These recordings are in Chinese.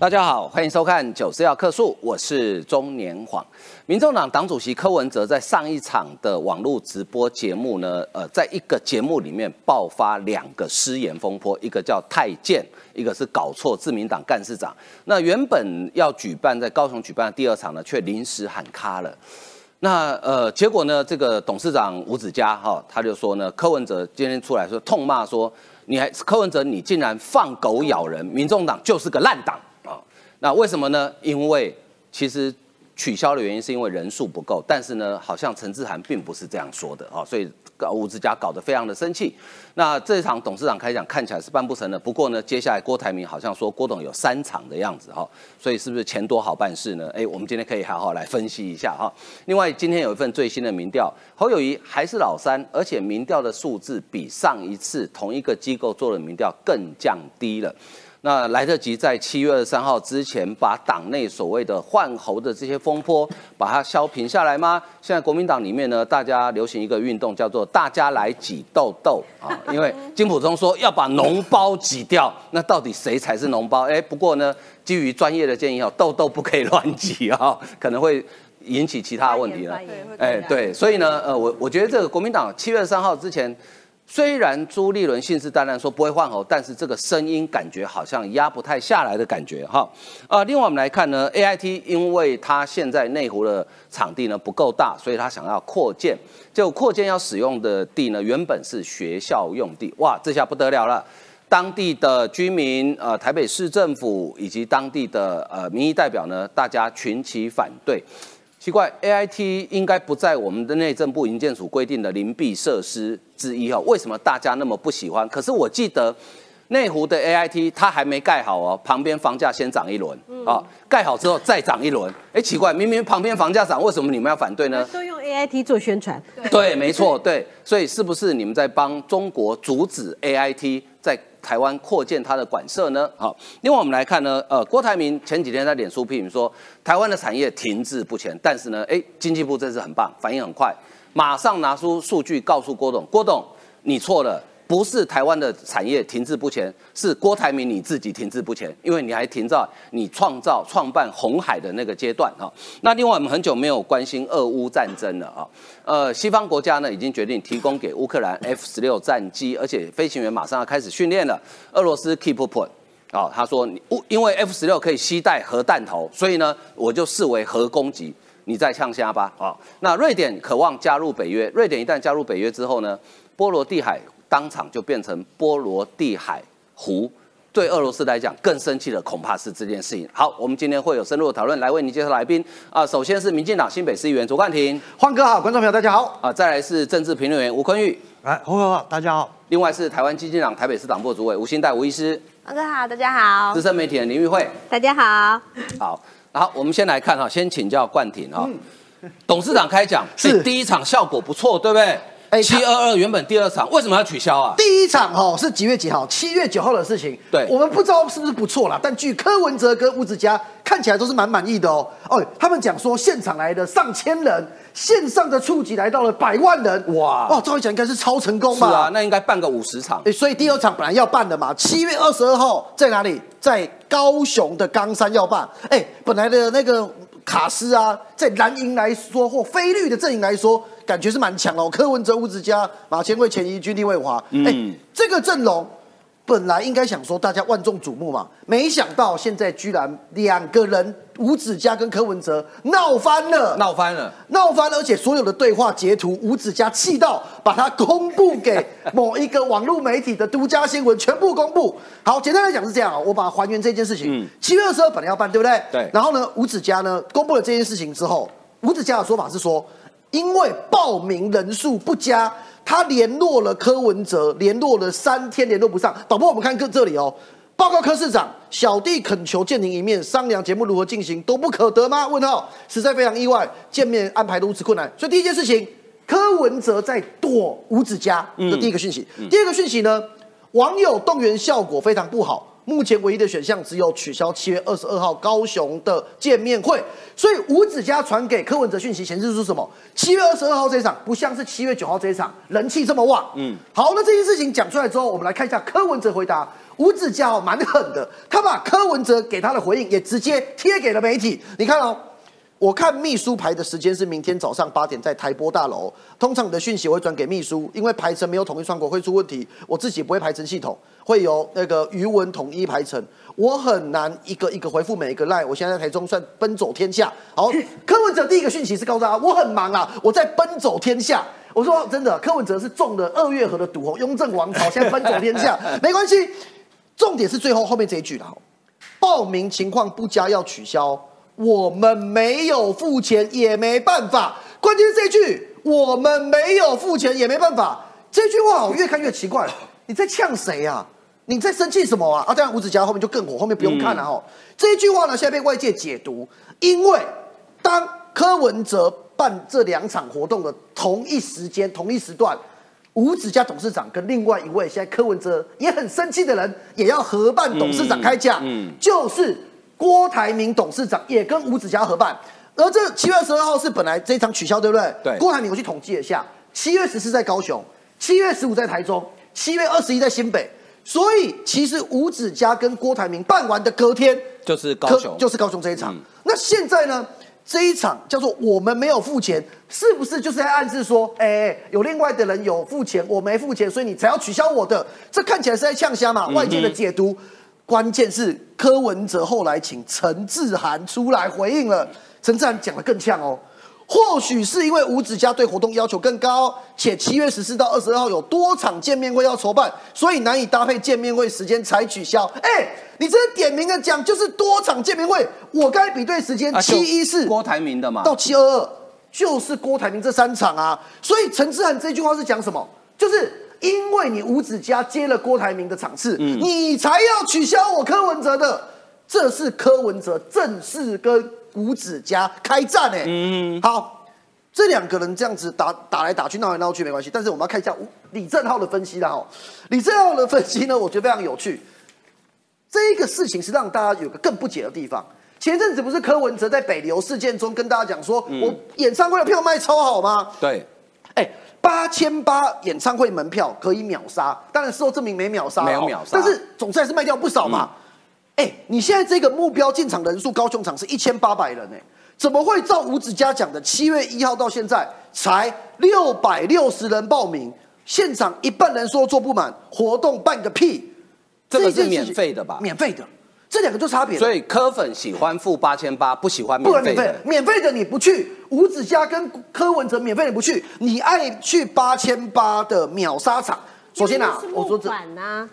大家好，欢迎收看《九四要客诉》，我是中年晃。民众党党主席柯文哲在上一场的网络直播节目呢，呃，在一个节目里面爆发两个失言风波，一个叫太监，一个是搞错自民党干事长。那原本要举办在高雄举办的第二场呢，却临时喊卡了。那呃，结果呢，这个董事长吴子嘉哈，他就说呢，柯文哲今天出来说痛骂说，你还柯文哲你竟然放狗咬人，民众党就是个烂党。那为什么呢？因为其实取消的原因是因为人数不够，但是呢，好像陈志涵并不是这样说的啊，所以吴志家搞得非常的生气。那这场董事长开讲看起来是办不成的，不过呢，接下来郭台铭好像说郭董有三场的样子哈，所以是不是钱多好办事呢？哎，我们今天可以好好来分析一下哈。另外，今天有一份最新的民调，侯友谊还是老三，而且民调的数字比上一次同一个机构做的民调更降低了。那来得及在七月二十三号之前把党内所谓的换候的这些风波把它消平下来吗？现在国民党里面呢，大家流行一个运动叫做“大家来挤痘痘”啊，因为金普中说要把脓包挤掉，那到底谁才是脓包？哎，不过呢，基于专业的建议哦，痘痘不可以乱挤啊，可能会引起其他问题了。哎，对，所以呢，呃，我我觉得这个国民党七月三号之前。虽然朱立伦信誓旦旦说不会换候，但是这个声音感觉好像压不太下来的感觉哈。啊，另外我们来看呢，A I T 因为它现在内湖的场地呢不够大，所以他想要扩建。就扩建要使用的地呢，原本是学校用地，哇，这下不得了了。当地的居民、呃，台北市政府以及当地的呃民意代表呢，大家群起反对。奇怪，A I T 应该不在我们的内政部营建署规定的邻避设施之一哦，为什么大家那么不喜欢？可是我记得内湖的 A I T 它还没盖好哦，旁边房价先涨一轮啊，盖好之后再涨一轮。哎，奇怪，明明旁边房价涨，为什么你们要反对呢？都用 A I T 做宣传。对，没错，对，所以是不是你们在帮中国阻止 A I T 在？台湾扩建它的馆舍呢？好，另外我们来看呢，呃，郭台铭前几天在脸书批评说，台湾的产业停滞不前，但是呢，哎，经济部这次很棒，反应很快，马上拿出数据告诉郭董，郭董，你错了。不是台湾的产业停滞不前，是郭台铭你自己停滞不前，因为你还停在你创造创办红海的那个阶段啊。那另外我们很久没有关心俄乌战争了啊。呃，西方国家呢已经决定提供给乌克兰 F 十六战机，而且飞行员马上要开始训练了。俄罗斯 keep put 啊，他说你因为 F 十六可以携带核弹头，所以呢我就视为核攻击，你再呛虾吧啊。那瑞典渴望加入北约，瑞典一旦加入北约之后呢，波罗的海。当场就变成波罗的海湖，对俄罗斯来讲更生气的恐怕是这件事情。好，我们今天会有深入的讨论，来为您介绍来宾啊。首先是民进党新北市议员卓冠廷，欢哥好，观众朋友大家好啊。再来是政治评论员吴坤玉，来，欢哥好，大家好。另外是台湾基金党台北市党部主委吴新代吴医师，欢哥好，大家好。资深媒体人林玉慧，大家好。好，好，我们先来看哈，先请教冠廷哈，董事长开讲是第一场效果不错，对不对？哎，七二二原本第二场为什么要取消啊？第一场哈是几月几号？七月九号的事情。对，我们不知道是不是不错啦，但据柯文哲跟吴子嘉看起来都是蛮满意的哦。哦，他们讲说现场来的上千人，线上的触及来到了百万人。哇，哦，照理讲应该是超成功吧？是啊，那应该办个五十场。哎，所以第二场本来要办的嘛，七月二十二号在哪里？在高雄的冈山要办。哎，本来的那个卡斯啊，在蓝营来说或非绿的阵营来说。感觉是蛮强哦，柯文哲、吴子嘉、马千惠、前一军、地卫华，哎，这个阵容本来应该想说大家万众瞩目嘛，没想到现在居然两个人吴子嘉跟柯文哲闹翻了，闹翻了，闹翻了，而且所有的对话截图，吴子嘉气到把它公布给某一个网络媒体的独家新闻，全部公布。好，简单来讲是这样啊，我把它还原这件事情。七月二十二本来要办，对不对？对。然后呢，吴子嘉呢公布了这件事情之后，吴子嘉的说法是说。因为报名人数不佳，他联络了柯文哲，联络了三天联络不上。导播，我们看这这里哦，报告柯市长，小弟恳求见您一面，商量节目如何进行，都不可得吗？问号，实在非常意外，见面安排如此困难。所以第一件事情，柯文哲在躲吴子嘉，这第一个讯息。第二个讯息呢，网友动员效果非常不好。目前唯一的选项只有取消七月二十二号高雄的见面会。所以吴子嘉传给柯文哲讯息显示出什么？七月二十二号这一场不像是七月九号这一场人气这么旺。嗯，好，那这件事情讲出来之后，我们来看一下柯文哲回答。吴子嘉哦蛮狠的，他把柯文哲给他的回应也直接贴给了媒体。你看哦。我看秘书排的时间是明天早上八点在台播大楼。通常你的讯息我会转给秘书，因为排程没有统一窗口会出问题。我自己不会排程系统，会由那个余文统一排程。我很难一个一个回复每一个赖。我现在在台中算奔走天下。好，柯文哲第一个讯息是告诉他我很忙啊，我在奔走天下。我说真的，柯文哲是中了二月河的毒哦，雍正王朝现在奔走天下 没关系。重点是最后后面这一句了，报名情况不佳要取消。我们没有付钱也没办法，关键是这句“我们没有付钱也没办法”这句话，我越看越奇怪。你在呛谁啊？你在生气什么啊？啊，当然吴子嘉后面就更火，后面不用看了哈。这一句话呢，现在被外界解读，因为当柯文哲办这两场活动的同一时间、同一时段，吴子嘉董事长跟另外一位现在柯文哲也很生气的人，也要合办董事长开价，嗯，就是。郭台铭董事长也跟吴子嘉合办，而这七月二十二号是本来这一场取消，对不对？对。郭台铭我去统计一下，七月十四在高雄，七月十五在台中，七月二十一在新北，所以其实吴子嘉跟郭台铭办完的隔天就是高雄，就是高雄这一场。那现在呢，这一场叫做我们没有付钱，是不是就是在暗示说，哎，有另外的人有付钱，我没付钱，所以你才要取消我的？这看起来是在呛虾嘛？外界的解读。关键是柯文哲后来请陈志涵出来回应了，陈志涵讲的更呛哦，或许是因为吴子嘉对活动要求更高，且七月十四到二十二号有多场见面会要筹办，所以难以搭配见面会时间才取消。哎，你这点名的讲就是多场见面会，我该比对时间，七一四郭台铭的嘛，到七二二就是郭台铭这三场啊，所以陈志涵这句话是讲什么？就是。因为你吴子嘉接了郭台铭的场次，你才要取消我柯文哲的，这是柯文哲正式跟吴子嘉开战哎。嗯，好，这两个人这样子打打来打去闹来闹去没关系，但是我们要看一下李正浩的分析啦哈。李正浩的分析呢，我觉得非常有趣。这个事情是让大家有个更不解的地方。前阵子不是柯文哲在北流事件中跟大家讲说，我演唱会的票卖超好吗？对，哎。八千八演唱会门票可以秒杀，当然事后证明没秒杀，没有秒杀，但是总算还是卖掉不少嘛。哎，你现在这个目标进场人数，高雄场是一千八百人，哎，怎么会照吴子嘉讲的，七月一号到现在才六百六十人报名，现场一半人说坐不满，活动办个屁，这个是免费的吧？免费的。这两个就差别，所以柯粉喜欢付八千八，不喜欢免费。免费，免费的你不去，吴子嘉跟柯文哲免费的不去，你爱去八千八的秒杀场。首先啊，我说这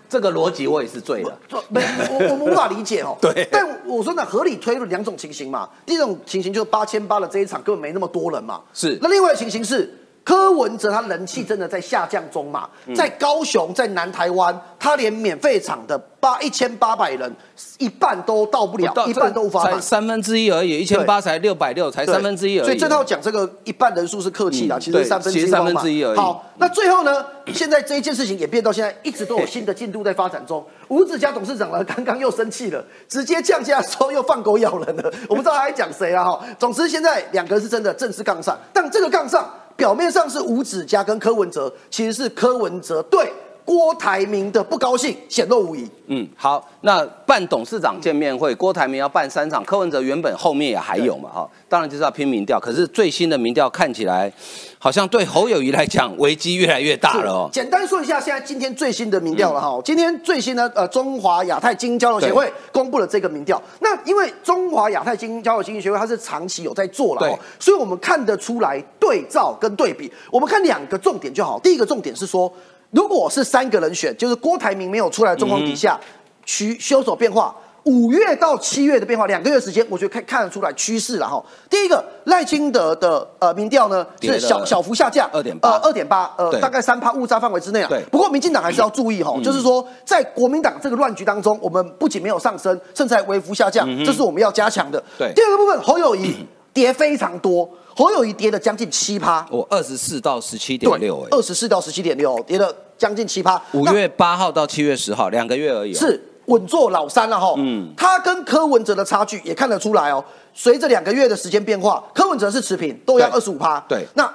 这个逻辑我也是醉了，没我我们无法理解哦。对，但我说呢，合理推论两种情形嘛。第一种情形就是八千八的这一场根本没那么多人嘛。是，那另外的情形是。柯文哲他人气真的在下降中嘛？在高雄，在南台湾，他连免费场的八一千八百人，一半都到不了，一半都无法才三分之一而已，一千八才六百六，才三分之一而已。所以这套讲这个一半人数是客气的，其实三分之一三分之一而已。好，那最后呢？现在这一件事情演变到现在，一直都有新的进度在发展中。吴子嘉董事长呢，刚刚又生气了，直接降价之后又放狗咬人了。我不知道他在讲谁了？哈，总之现在两个人是真的正式杠上，但这个杠上。表面上是吴子嘉跟柯文哲，其实是柯文哲对。郭台铭的不高兴显露无遗。嗯，好，那办董事长见面会，郭台铭要办三场，柯文哲原本后面也还有嘛，哈，当然就是要拼民调。可是最新的民调看起来，好像对侯友谊来讲危机越来越大了哦。简单说一下，现在今天最新的民调了哈，今天最新的呃中华亚太精英交流协会公布了这个民调。那因为中华亚太精英交流精英协会它是长期有在做了，所以我们看得出来对照跟对比，我们看两个重点就好。第一个重点是说。如果是三个人选，就是郭台铭没有出来的状况底下，趋修手变化，五月到七月的变化，两个月时间，我觉得看看得出来趋势了哈。第一个赖清德的呃民调呢是小小幅下降，二点八，呃二点八，呃大概三趴误差范围之内啊。不过民进党还是要注意哈，就是说在国民党这个乱局当中，我们不仅没有上升，甚至还微幅下降，这是我们要加强的。对。第二个部分，侯友谊 跌非常多。侯友谊跌了将近七趴，我二十四到十七点六，哎，二十四到十七点六，跌了将近七趴。五月八号到七月十号，两个月而已。是稳坐老三了哈。嗯，他跟柯文哲的差距也看得出来哦。随着两个月的时间变化，柯文哲是持平，都要二十五趴。对，那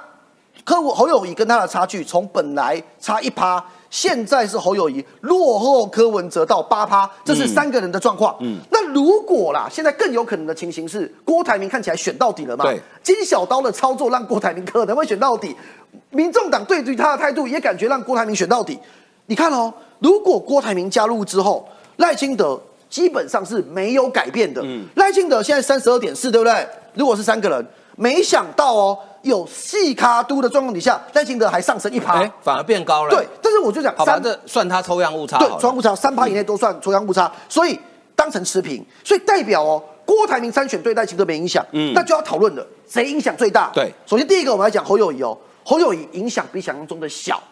柯侯友谊跟他的差距从本来差一趴，现在是侯友谊落后柯文哲到八趴，这是三个人的状况。嗯，那如果啦，现在更有可能的情形是郭台铭看起来选到底了嘛？对，金小刀的操作让郭台铭可能会选到底，民众党对于他的态度也感觉让郭台铭选到底。你看哦，如果郭台铭加入之后，赖清德。基本上是没有改变的。赖清德现在三十二点四，对不对？如果是三个人，没想到哦，有细卡都的状况底下，赖清德还上升一趴，反而变高了。对，但是我就讲，好吧，这算他抽样误差。对，抽样误差三趴以内都算抽样误差，所以当成持平，所以代表哦，郭台铭参选对赖清德没影响。嗯，那就要讨论了，谁影响最大？对，首先第一个我们来讲侯友谊哦，侯友谊影响比想象中的小。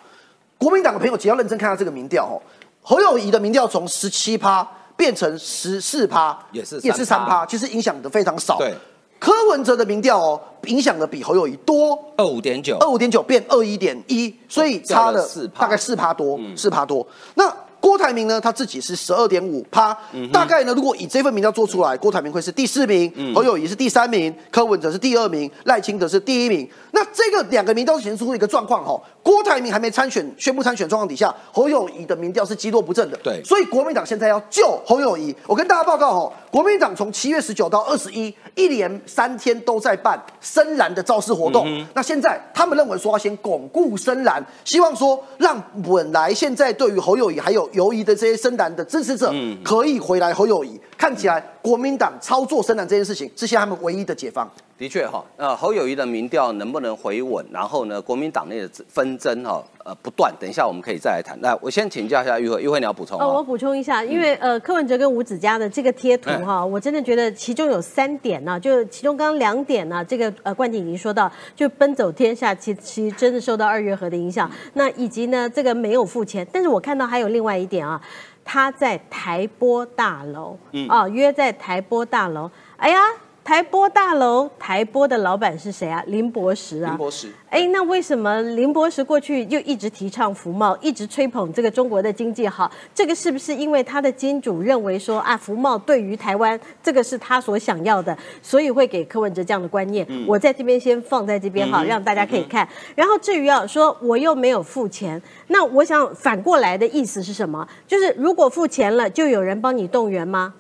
国民党的朋友只要认真看下这个民调哦，侯友谊的民调从十七趴。变成十四趴，也是也是三趴，其实影响的非常少。对，柯文哲的民调哦，影响的比侯友谊多。二五点九，二五点九变二一点一，所以差了大概四趴多，四趴多。那郭台铭呢？他自己是十二点五趴，大概呢，如果以这份民调做出来，郭台铭会是第四名，侯友谊是第三名，柯文哲是第二名，赖清德是第一名。那这个两个民调显示出一个状况哈，郭台铭还没参选，宣布参选状况底下，侯友谊的民调是积弱不振的。对，所以国民党现在要救侯友谊。我跟大家报告哈，国民党从七月十九到二十一，一连三天都在办深蓝的造势活动。那现在他们认为说要先巩固深蓝，希望说让本来现在对于侯友谊还有犹疑的这些深蓝的支持者，可以回来侯友谊。看起来国民党操作深蓝这件事情，是现在他们唯一的解放。的确哈，呃，侯友谊的民调能不能回稳？然后呢，国民党内的纷争哈，呃，不断。等一下我们可以再来谈。那我先请教一下玉慧，玉慧你要补充哦，我补充一下，因为呃，柯文哲跟吴子嘉的这个贴图哈，我真的觉得其中有三点呢，就其中刚刚两点呢，这个呃，冠景已经说到，就奔走天下，其其实真的受到二月河的影响。那以及呢，这个没有付钱，但是我看到还有另外一点啊，他在台波大楼，嗯啊，约在台波大楼，哎呀。台波大楼，台波的老板是谁啊？林博石啊。林博石。哎，那为什么林博石过去就一直提倡福茂，一直吹捧这个中国的经济好？这个是不是因为他的金主认为说啊，福茂对于台湾这个是他所想要的，所以会给柯文哲这样的观念？我在这边先放在这边哈，让大家可以看。然后至于啊说我又没有付钱，那我想反过来的意思是什么？就是如果付钱了，就有人帮你动员吗？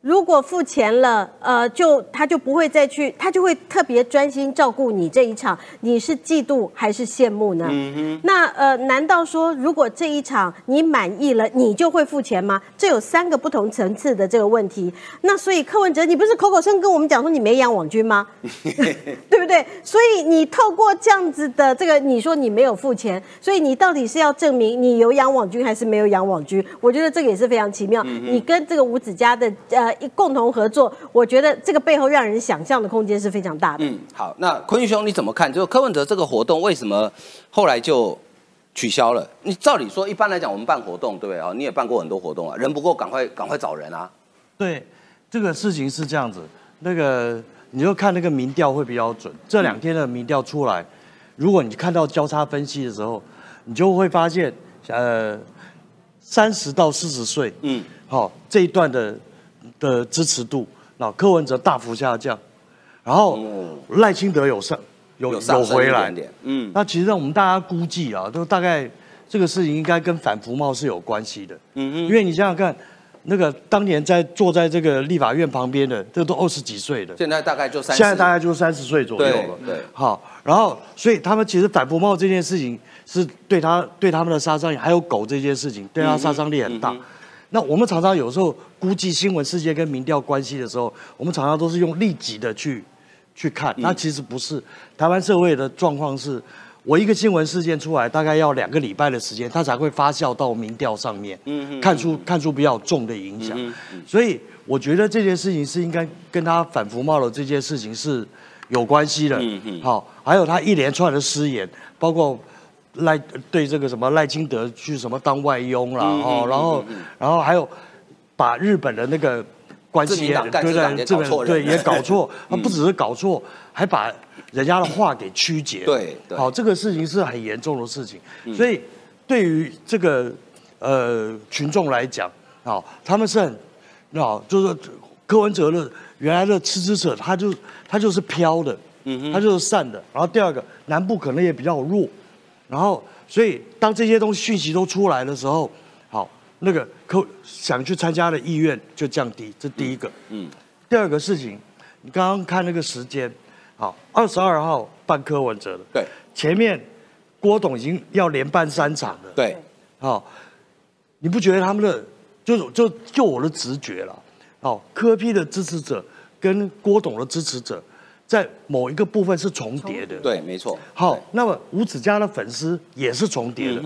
如果付钱了，呃，就他就不会再去，他就会特别专心照顾你这一场。你是嫉妒还是羡慕呢？那呃，难道说如果这一场你满意了，你就会付钱吗？这有三个不同层次的这个问题。那所以柯文哲，你不是口口声跟我们讲说你没养网军吗？对不对？所以你透过这样子的这个，你说你没有付钱，所以你到底是要证明你有养网军还是没有养网军？我觉得这个也是非常奇妙。你跟这个吴子嘉的呃。一共同合作，我觉得这个背后让人想象的空间是非常大的。嗯，好，那坤玉兄你怎么看？就柯文哲这个活动为什么后来就取消了？你照理说，一般来讲，我们办活动，对不对啊？你也办过很多活动啊，人不够，赶快赶快找人啊。对，这个事情是这样子，那个你就看那个民调会比较准。这两天的民调出来，如果你看到交叉分析的时候，你就会发现，呃，三十到四十岁，嗯，好这一段的。的支持度，那柯文哲大幅下降，然后赖清德有上有有回来，嗯，那其实让我们大家估计啊，都大概这个事情应该跟反服贸是有关系的，嗯嗯，因为你想想看，那个当年在坐在这个立法院旁边的，这都二十几岁的，现在大概就三，现在大概就三十岁左右了，对，好，然后所以他们其实反服贸这件事情是对。他对他们的杀伤力，还有狗这件事情对他杀伤力很大。那我们常常有时候估计新闻事件跟民调关系的时候，我们常常都是用立即的去去看，那其实不是。台湾社会的状况是，我一个新闻事件出来，大概要两个礼拜的时间，它才会发酵到民调上面，看出看出比较重的影响。所以我觉得这件事情是应该跟他反服贸的这件事情是有关系的。好，还有他一连串的失言，包括。赖对这个什么赖清德去什么当外佣啦哦，然后然后还有把日本的那个关系对对对也搞错，他不只是搞错，还把人家的话给曲解。对，好，这个事情是很严重的事情，所以对于这个呃群众来讲，好，他们是很，啊，就是柯文哲的原来的支持者，他就他就是飘的，嗯他就是散的。然后第二个，南部可能也比较弱，然后所以当这些东西讯息都出来的时候，好，那个柯想去参加的意愿就降低，这第一个。嗯，第二个事情，你刚刚看那个时间，好，二十二号办柯文哲的，对，前面郭董已经要连办三场了，对，好，你不觉得他们的就就就我的直觉了，哦，柯批的支持者跟郭董的支持者在某一个部分是重叠的，对，没错。好，那么吴子嘉的粉丝也是重叠的。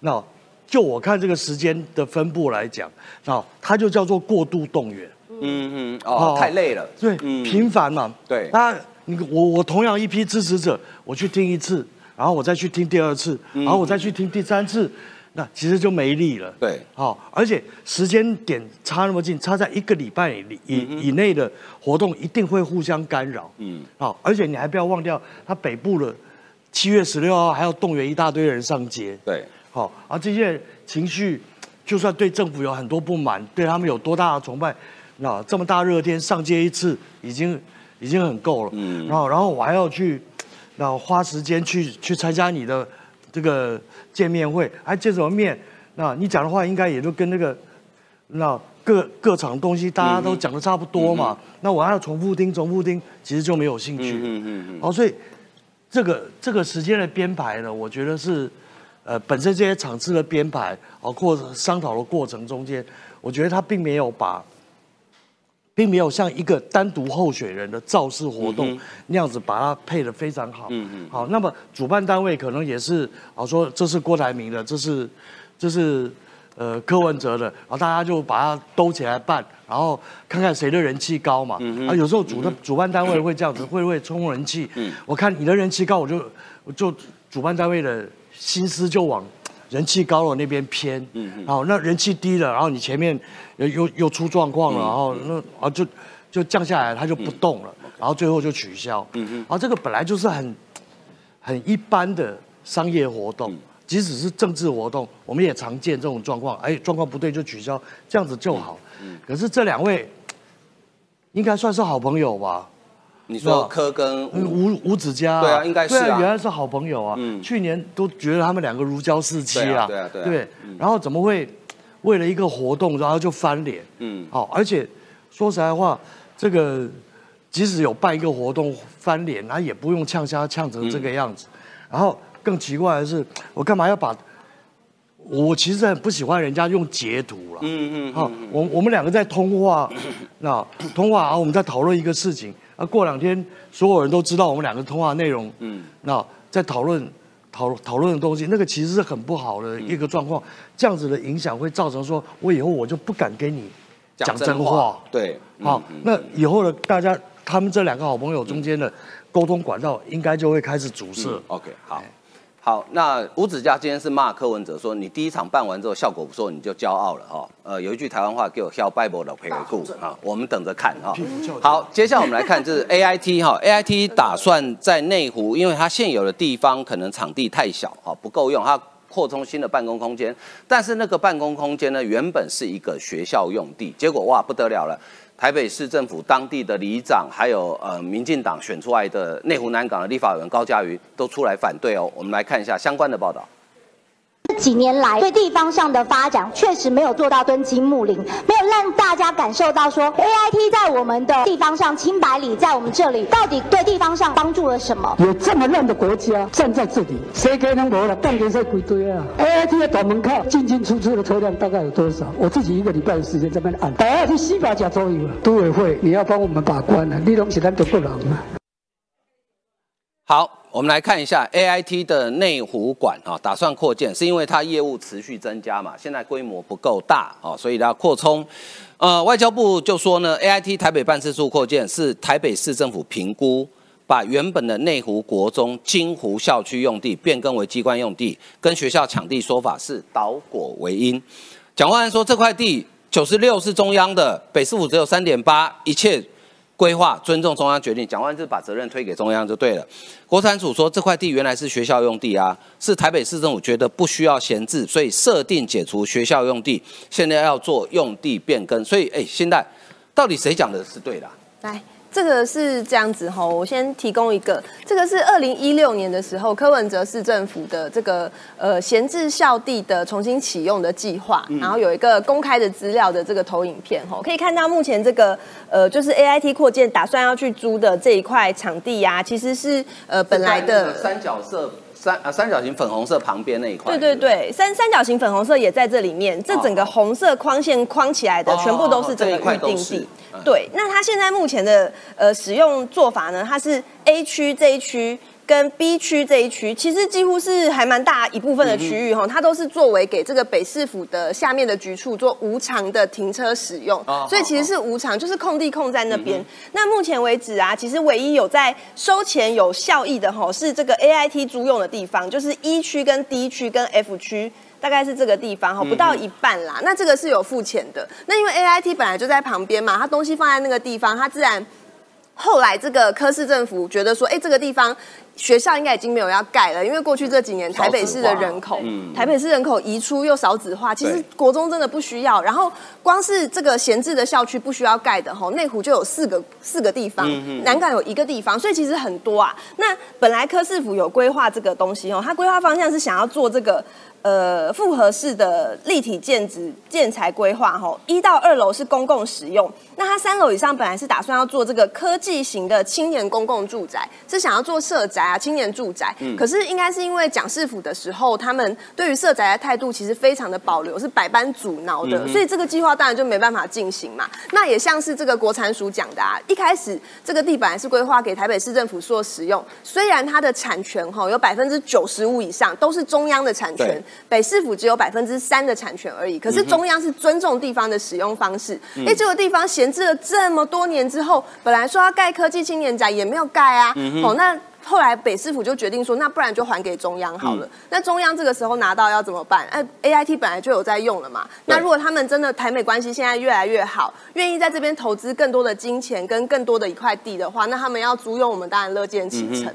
那就我看这个时间的分布来讲，那它就叫做过度动员。嗯嗯，哦，太累了。对，频繁嘛。对。那你我我同样一批支持者，我去听一次，然后我再去听第二次，然后我再去听第三次，那其实就没力了。对。好，而且时间点差那么近，差在一个礼拜以以以内的活动，一定会互相干扰。嗯。好，而且你还不要忘掉，它北部的七月十六号还要动员一大堆人上街。对。好，而这些情绪，就算对政府有很多不满，对他们有多大的崇拜，那这么大热天上街一次，已经已经很够了。嗯。然后，然后我还要去，那花时间去去参加你的这个见面会，还见什么面？那你讲的话应该也都跟那个那各各场东西大家都讲的差不多嘛。那我还要重复听，重复听，其实就没有兴趣。嗯嗯嗯。哦，所以这个这个时间的编排呢，我觉得是。呃，本身这些场次的编排，包括商讨的过程中间，我觉得他并没有把，并没有像一个单独候选人的造势活动那样子把它配的非常好。嗯嗯。好，那么主办单位可能也是，啊，说这是郭台铭的，这是这是呃柯文哲的，然后大家就把它兜起来办，然后看看谁的人气高嘛。嗯啊，有时候主的主办单位会这样子，会会冲人气。嗯。我看你的人气高，我就我就主办单位的。心思就往人气高了那边偏，嗯嗯，好，那人气低了，然后你前面又又又出状况了，然后那啊就就降下来，它就不动了，然后最后就取消，嗯嗯，啊，这个本来就是很很一般的商业活动，即使是政治活动，我们也常见这种状况，哎，状况不对就取消，这样子就好。嗯，可是这两位应该算是好朋友吧？你说柯跟吴吴子嘉，对啊，应该是啊，原来是好朋友啊。嗯，去年都觉得他们两个如胶似漆啊，对啊，对啊，对。然后怎么会为了一个活动，然后就翻脸？嗯，好，而且说实在话，这个即使有办一个活动翻脸，他也不用呛虾呛成这个样子。然后更奇怪的是，我干嘛要把？我其实很不喜欢人家用截图了。嗯嗯。好，我我们两个在通话，那通话啊，我们在讨论一个事情。啊，过两天所有人都知道我们两个通话内容。嗯，那在讨论讨讨论的东西，那个其实是很不好的一个状况。这样子的影响会造成说，我以后我就不敢跟你讲真话。对，好，那以后的大家他们这两个好朋友中间的沟通管道，应该就会开始阻塞。OK，好。好，那吴子嘉今天是骂柯文哲说，你第一场办完之后效果不错，你就骄傲了哈。呃，有一句台湾话给我笑 Bible 的陪个故啊，我们等着看哈。好，接下来我们来看就是 A I T 哈，A I T 打算在内湖，因为它现有的地方可能场地太小哈，不够用，它扩充新的办公空间，但是那个办公空间呢，原本是一个学校用地，结果哇不得了了。台北市政府当地的里长，还有呃民进党选出来的内湖南港的立法委员高嘉瑜都出来反对哦。我们来看一下相关的报道。几年来，对地方上的发展确实没有做到敦亲睦邻，没有让大家感受到说 A I T 在我们的地方上清百里，在我们这里到底对地方上帮助了什么？有这么烂的国家站在这里，谁给能没了？半年在归堆啊！A I T 的大门口进进出出的车辆大概有多少？我自己一个礼拜的时间在那边按，大概去西八甲周游了。都委会，你要帮我们把关啊！你东西咱都不能啊。好。我们来看一下 A I T 的内湖馆啊，打算扩建，是因为它业务持续增加嘛？现在规模不够大哦，所以要扩充。呃，外交部就说呢，A I T 台北办事处扩建是台北市政府评估，把原本的内湖国中金湖校区用地变更为机关用地，跟学校抢地说法是倒果为因。蒋万安说，这块地九十六是中央的，北市府只有三点八，一切。规划，尊重中央决定。讲完就把责任推给中央就对了。国产署说这块地原来是学校用地啊，是台北市政府觉得不需要闲置，所以设定解除学校用地，现在要做用地变更。所以，哎，现在到底谁讲的是对的？来。这个是这样子哈，我先提供一个，这个是二零一六年的时候柯文哲市政府的这个呃闲置校地的重新启用的计划，然后有一个公开的资料的这个投影片哈，可以看到目前这个呃就是 A I T 扩建打算要去租的这一块场地呀，其实是呃本来的三角色。三啊三角形粉红色旁边那一块，对对对，三三角形粉红色也在这里面，这整个红色框线框起来的，全部都是这个预定地。对，那它现在目前的呃使用做法呢，它是 A 区这一区。跟 B 区这一区，其实几乎是还蛮大一部分的区域哈，它都是作为给这个北市府的下面的局处做无偿的停车使用，所以其实是无偿，就是空地空在那边。那目前为止啊，其实唯一有在收钱有效益的哈，是这个 A I T 租用的地方，就是 E 区跟 D 区跟 F 区，大概是这个地方哈，不到一半啦。那这个是有付钱的，那因为 A I T 本来就在旁边嘛，它东西放在那个地方，它自然。后来这个科市政府觉得说，哎，这个地方学校应该已经没有要盖了，因为过去这几年台北市的人口，台北市人口移出又少子化，其实国中真的不需要。然后光是这个闲置的校区不需要盖的，吼，内湖就有四个四个地方，南港有一个地方，所以其实很多啊。那本来科市府有规划这个东西哦，它规划方向是想要做这个。呃，复合式的立体建筑建材规划，吼，一到二楼是公共使用。那它三楼以上本来是打算要做这个科技型的青年公共住宅，是想要做社宅啊，青年住宅。嗯。可是应该是因为蒋市府的时候，他们对于社宅的态度其实非常的保留，是百般阻挠的，所以这个计划当然就没办法进行嘛。那也像是这个国产署讲的啊，一开始这个地本来是规划给台北市政府做使用，虽然它的产权哈有百分之九十五以上都是中央的产权。北市府只有百分之三的产权而已，可是中央是尊重地方的使用方式。哎，这个地方闲置了这么多年之后，本来说要盖科技青年宅也没有盖啊。哦，那后来北市府就决定说，那不然就还给中央好了。那中央这个时候拿到要怎么办？哎，A I T 本来就有在用了嘛。那如果他们真的台美关系现在越来越好，愿意在这边投资更多的金钱跟更多的一块地的话，那他们要租用我们当然乐见其成。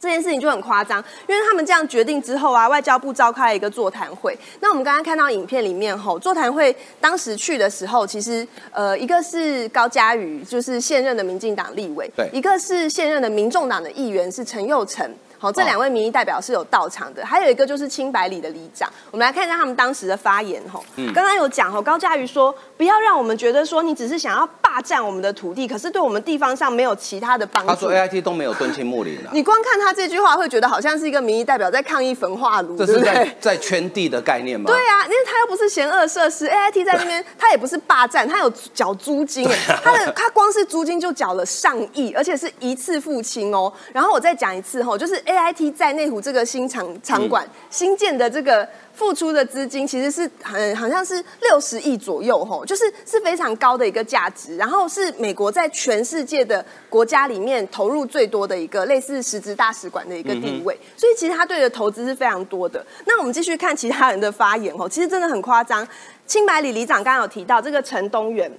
这件事情就很夸张，因为他们这样决定之后啊，外交部召开了一个座谈会。那我们刚刚看到影片里面吼，座谈会当时去的时候，其实呃，一个是高嘉瑜，就是现任的民进党立委，对，一个是现任的民众党的议员，是陈佑成。好，这两位民意代表是有到场的，还有一个就是清白里的里长。我们来看一下他们当时的发言。吼，刚刚有讲吼，高嘉瑜说，不要让我们觉得说你只是想要霸占我们的土地，可是对我们地方上没有其他的帮助。他说 A I T 都没有敦亲睦邻了。你光看他这句话，会觉得好像是一个民意代表在抗议焚化炉，这是在在圈地的概念吗？对啊，因为他又不是嫌恶设施，A I T 在那边，他也不是霸占，他有缴租金，他的他光是租金就缴了上亿，而且是一次付清哦。然后我再讲一次吼，就是 A I T 在内湖。这个新场场馆新建的这个付出的资金其实是很好像是六十亿左右吼，就是是非常高的一个价值，然后是美国在全世界的国家里面投入最多的一个类似实质大使馆的一个地位，所以其实他对的投资是非常多的。那我们继续看其他人的发言吼，其实真的很夸张。青白里里长刚刚有提到这个陈东元，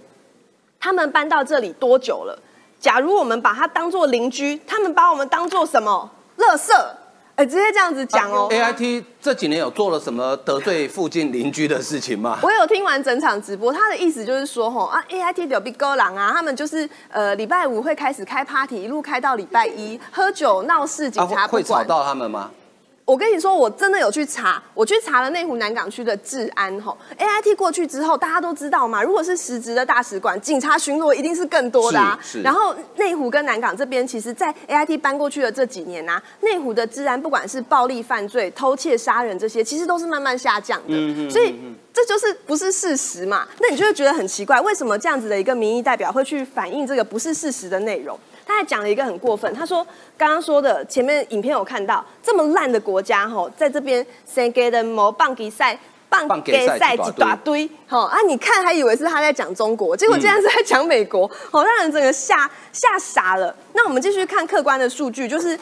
他们搬到这里多久了？假如我们把他当做邻居，他们把我们当做什么？垃圾。哎，直接这样子讲哦。A I T 这几年有做了什么得罪附近邻居的事情吗？我有听完整场直播，他的意思就是说，吼啊，A I T 有比哥狼啊，他们就是呃礼拜五会开始开 party，一路开到礼拜一，喝酒闹事，警察会吵到他们吗？我跟你说，我真的有去查，我去查了内湖南港区的治安吼，A I T 过去之后，大家都知道嘛，如果是实职的大使馆，警察巡逻一定是更多的啊。然后内湖跟南港这边，其实，在 A I T 搬过去的这几年啊，内湖的治安不管是暴力犯罪、偷窃、杀人这些，其实都是慢慢下降的。所以这就是不是事实嘛？那你就会觉得很奇怪，为什么这样子的一个民意代表会去反映这个不是事实的内容？他还讲了一个很过分，他说刚刚说的前面影片有看到这么烂的国家吼，在这边先给的某棒比赛棒给赛一大堆，吼啊！你看还以为是他在讲中国，结果竟然是在讲美国，好让人整个吓吓傻了。那我们继续看客观的数据，就是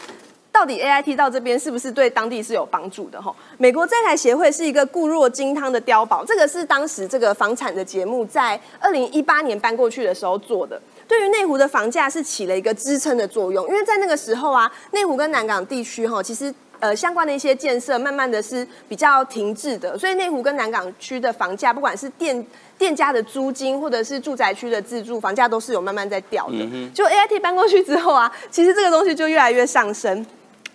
到底 A I T 到这边是不是对当地是有帮助的？吼，美国在台协会是一个固若金汤的碉堡，这个是当时这个房产的节目在二零一八年搬过去的时候做的。对于内湖的房价是起了一个支撑的作用，因为在那个时候啊，内湖跟南港地区哈，其实。呃，相关的一些建设，慢慢的是比较停滞的，所以内湖跟南港区的房价，不管是店店家的租金，或者是住宅区的自住房价，都是有慢慢在掉的。就 A I T 搬过去之后啊，其实这个东西就越来越上升，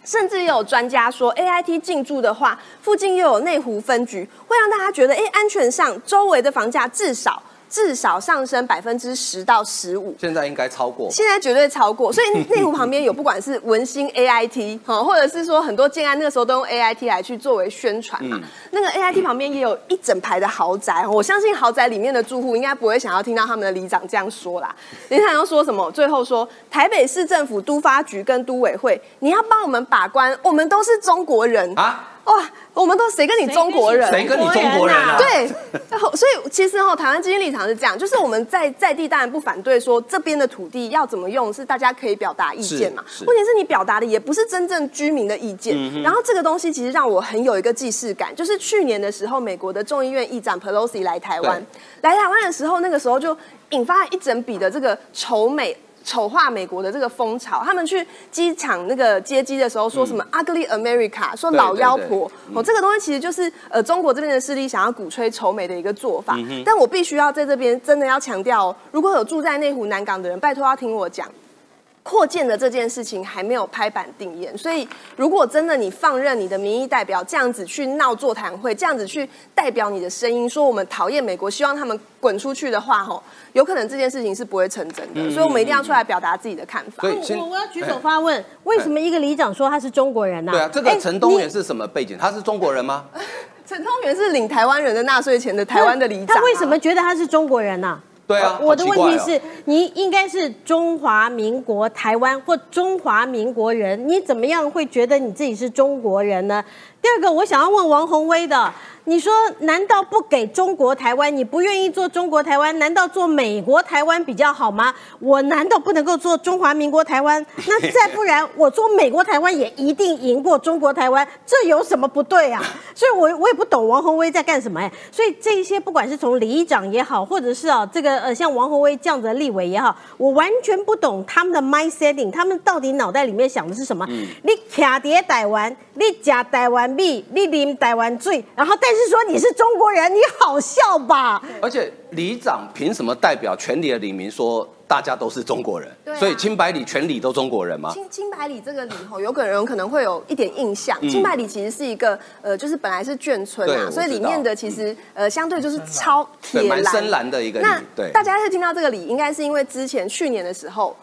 甚至也有专家说，A I T 进驻的话，附近又有内湖分局，会让大家觉得，哎，安全上周围的房价至少。至少上升百分之十到十五，现在应该超过，现在绝对超过。所以 内湖旁边有不管是文心 A I T 哈，或者是说很多建安那个时候都用 A I T 来去作为宣传嘛。那个 A I T 旁边也有一整排的豪宅，我相信豪宅里面的住户应该不会想要听到他们的里长这样说啦。里长要说什么？最后说台北市政府都发局跟都委会，你要帮我们把关，我们都是中国人啊。哇，我们都谁跟你中国人？谁跟你中国人啊？对，所以其实哈，台湾基金立场是这样，就是我们在在地当然不反对说这边的土地要怎么用，是大家可以表达意见嘛。问题是你表达的也不是真正居民的意见。然后这个东西其实让我很有一个既视感，就是去年的时候，美国的众议院议长 Pelosi 来台湾，来台湾的时候，那个时候就引发一整笔的这个仇美。丑化美国的这个风潮，他们去机场那个接机的时候说什么 “ugly America”，说老妖婆哦，这个东西其实就是呃中国这边的势力想要鼓吹丑美的一个做法。但我必须要在这边真的要强调，如果有住在内湖南港的人，拜托要听我讲。扩建的这件事情还没有拍板定验，所以如果真的你放任你的民意代表这样子去闹座谈会，这样子去代表你的声音，说我们讨厌美国，希望他们滚出去的话，吼，有可能这件事情是不会成真的。所以我们一定要出来表达自己的看法。我我要举手发问，为什么一个里长说他是中国人呢？对啊，这个陈东元是什么背景？他是中国人吗？陈东元是领台湾人的纳税钱的台湾的里长，他为什么觉得他是中国人呢？对啊，我的问题是，你应该是中华民国台湾或中华民国人，你怎么样会觉得你自己是中国人呢？第二个，我想要问王宏威的。你说难道不给中国台湾？你不愿意做中国台湾？难道做美国台湾比较好吗？我难道不能够做中华民国台湾？那再不然我做美国台湾也一定赢过中国台湾？这有什么不对啊？所以，我我也不懂王宏威在干什么哎。所以这些不管是从里长也好，或者是啊这个呃像王宏威这样的立委也好，我完全不懂他们的 mind setting，他们到底脑袋里面想的是什么？你卡碟台湾，你加台湾米，你啉台湾水，然后但。是说你是中国人，你好笑吧？而且里长凭什么代表全里的里民说大家都是中国人？所以清白里全里都中国人吗？清清白里这个里吼，有可能可能会有一点印象。清白里其实是一个呃，就是本来是眷村啊，所以里面的其实呃相对就是超铁蓝深蓝的一个。那大家是听到这个里，应该是因为之前去年的时候。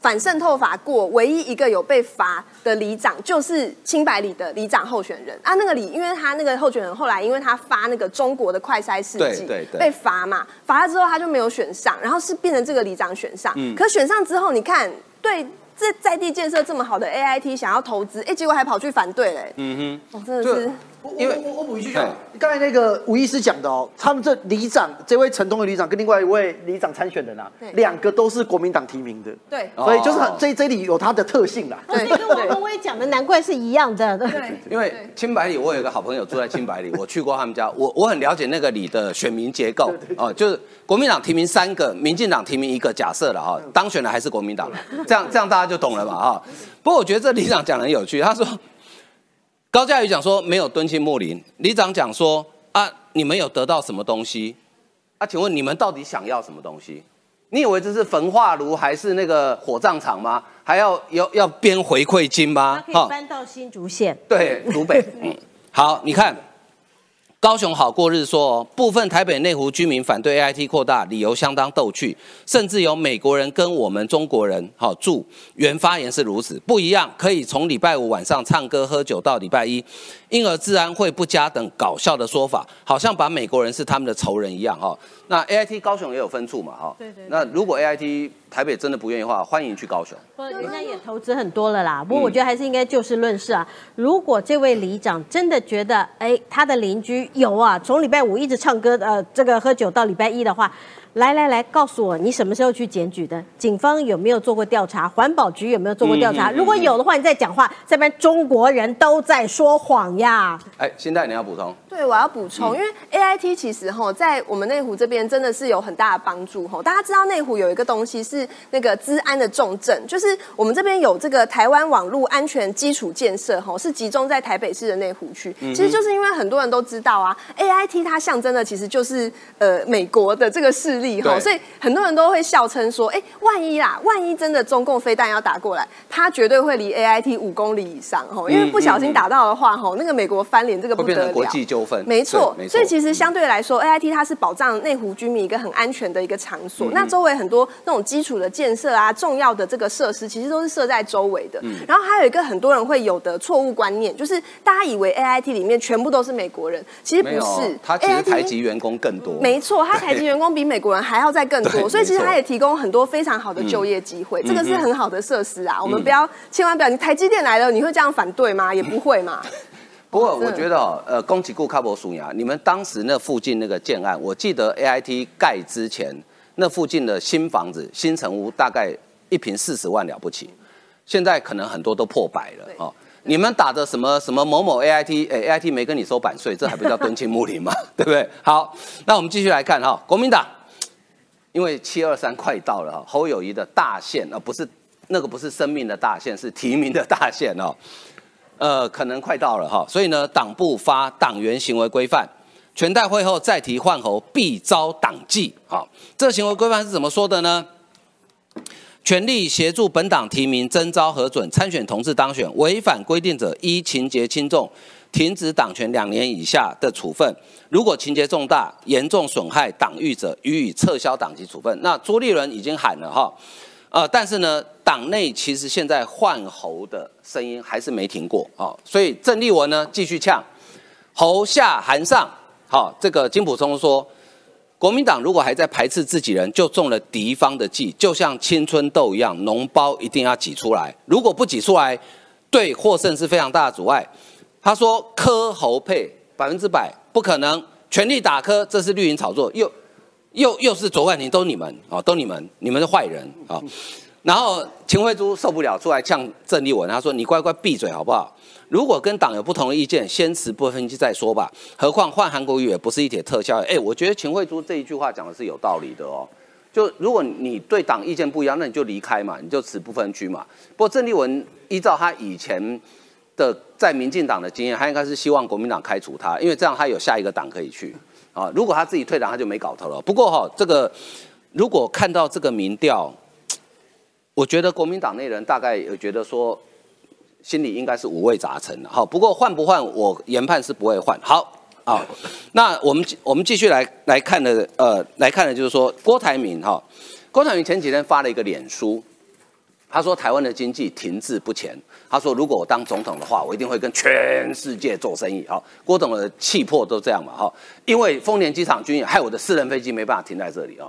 反渗透法过，唯一一个有被罚的里长就是清白里的里长候选人啊。那个里，因为他那个候选人后来因为他发那个中国的快筛试剂，被罚嘛，罚了之后他就没有选上，然后是变成这个里长选上。可选上之后，你看对。这在地建设这么好的 A I T 想要投资，哎，结果还跑去反对嘞。嗯哼，真的是。因为我我补一句就，刚才那个吴医师讲的哦，他们这里长，这位陈东的里长跟另外一位里长参选人啊，两个都是国民党提名的。对，所以就是这这里有他的特性啦。对，跟王宏威讲的难怪是一样的。对，因为清白里，我有一个好朋友住在清白里，我去过他们家，我我很了解那个里的选民结构哦，就是。国民党提名三个，民进党提名一个，假设了哈，当选的还是国民党，这样这样大家就懂了嘛哈。不过我觉得这里长讲的很有趣，他说高嘉瑜讲说没有敦亲睦邻，里长讲说啊，你们有得到什么东西？啊，请问你们到底想要什么东西？你以为这是焚化炉还是那个火葬场吗？还要要要编回馈金吗？可以搬到新竹县，对，竹北。嗯，好，你看。高雄好过日说，部分台北内湖居民反对 A I T 扩大，理由相当逗趣，甚至有美国人跟我们中国人好住。原发言是如此，不一样，可以从礼拜五晚上唱歌喝酒到礼拜一，因而治安会不佳等搞笑的说法，好像把美国人是他们的仇人一样哈。那 A I T 高雄也有分处嘛哈。对对。那如果 A I T 台北真的不愿意的话，欢迎去高雄。不人家也投资很多了啦。不过我觉得还是应该就事论事啊。如果这位里长真的觉得，哎，他的邻居有啊，从礼拜五一直唱歌，呃，这个喝酒到礼拜一的话，来来来，告诉我你什么时候去检举的？警方有没有做过调查？环保局有没有做过调查？如果有的话，你再讲话，这边中国人都在说谎呀！哎，现在你要补充？对，我要补充，因为 A I T 其实哈，在我们内湖这边真的是有很大的帮助哈。大家知道内湖有一个东西是那个治安的重镇，就是我们这边有这个台湾网络安全基础建设哈，是集中在台北市的内湖区。其实就是因为很多人都知道啊，A I T 它象征的其实就是呃美国的这个势力哈，所以很多人都会笑称说，哎，万一啦，万一真的中共飞弹要打过来，它绝对会离 A I T 五公里以上哈，因为不小心打到的话哈，那个美国翻脸这个不得了。国际纠纷。没错，所以其实相对来说，A I T 它是保障内湖居民一个很安全的一个场所。那周围很多那种基础的建设啊，重要的这个设施，其实都是设在周围的。然后还有一个很多人会有的错误观念，就是大家以为 A I T 里面全部都是美国人，其实不是。他其实台籍员工更多。没错，他台籍员工比美国人还要再更多，所以其实他也提供很多非常好的就业机会。这个是很好的设施啊，我们不要千万不要，你台积电来了，你会这样反对吗？也不会嘛。不过我觉得哦，呃，宫崎顾卡博苏雅，你们当时那附近那个建案，我记得 A I T 盖之前，那附近的新房子、新城屋大概一平四十万了不起，现在可能很多都破百了哦。你们打的什么什么某某 A I T，哎，A I T 没跟你收版税，这还不叫敦亲睦邻吗？对不对？好，那我们继续来看哈，国民党，因为七二三快到了哈，侯友谊的大限啊，不是那个不是生命的大限，是提名的大限哦。呃，可能快到了哈，所以呢，党部发党员行为规范，全代会后再提换候必遭党纪。好，这行为规范是怎么说的呢？全力协助本党提名征召核准参选同志当选，违反规定者依情节轻重，停止党权两年以下的处分；如果情节重大、严重损害党誉者，予以撤销党籍处分。那朱立伦已经喊了哈。呃，但是呢，党内其实现在换侯的声音还是没停过啊，所以郑丽文呢继续呛，侯下韩上，好，这个金普聪说，国民党如果还在排斥自己人，就中了敌方的计，就像青春痘一样，脓包一定要挤出来，如果不挤出来，对获胜是非常大的阻碍。他说科侯配百分之百不可能，全力打科，这是绿营炒作又。又又是左冠廷，都你们啊，都你们，你们是坏人啊！然后秦惠珠受不了，出来呛郑丽文，他说：“你乖乖闭嘴好不好？如果跟党有不同的意见，先持不分析再说吧。何况换韩国瑜也不是一铁特效。”哎，我觉得秦惠珠这一句话讲的是有道理的哦。就如果你对党意见不一样，那你就离开嘛，你就持不分区嘛。不过郑丽文依照他以前的在民进党的经验，他应该是希望国民党开除他，因为这样他有下一个党可以去。啊，如果他自己退党，他就没搞头了。不过哈，这个如果看到这个民调，我觉得国民党内人大概有觉得说，心里应该是五味杂陈的。好，不过换不换，我研判是不会换。好，啊，那我们我们继续来来看的，呃，来看的就是说郭台铭哈，郭台铭前几天发了一个脸书。他说：“台湾的经济停滞不前。”他说：“如果我当总统的话，我一定会跟全世界做生意。”好，郭董的气魄都这样嘛？哈，因为丰年机场军演，害我的私人飞机没办法停在这里啊。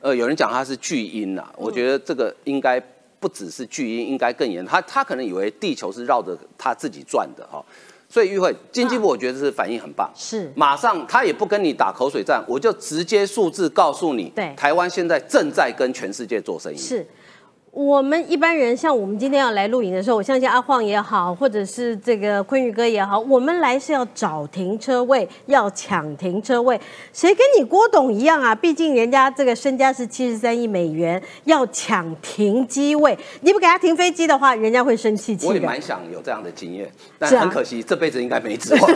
呃，有人讲他是巨婴呐，我觉得这个应该不只是巨婴，应该更严。他他可能以为地球是绕着他自己转的哈。所以，玉慧经济部我觉得是反应很棒，是马上他也不跟你打口水战，我就直接数字告诉你，对，台湾现在正在跟全世界做生意。是。我们一般人像我们今天要来录影的时候，我相信阿晃也好，或者是这个坤宇哥也好，我们来是要找停车位，要抢停车位。谁跟你郭董一样啊？毕竟人家这个身家是七十三亿美元，要抢停机位，你不给他停飞机的话，人家会生气气我也蛮想有这样的经验，但很可惜，这辈子应该没指望。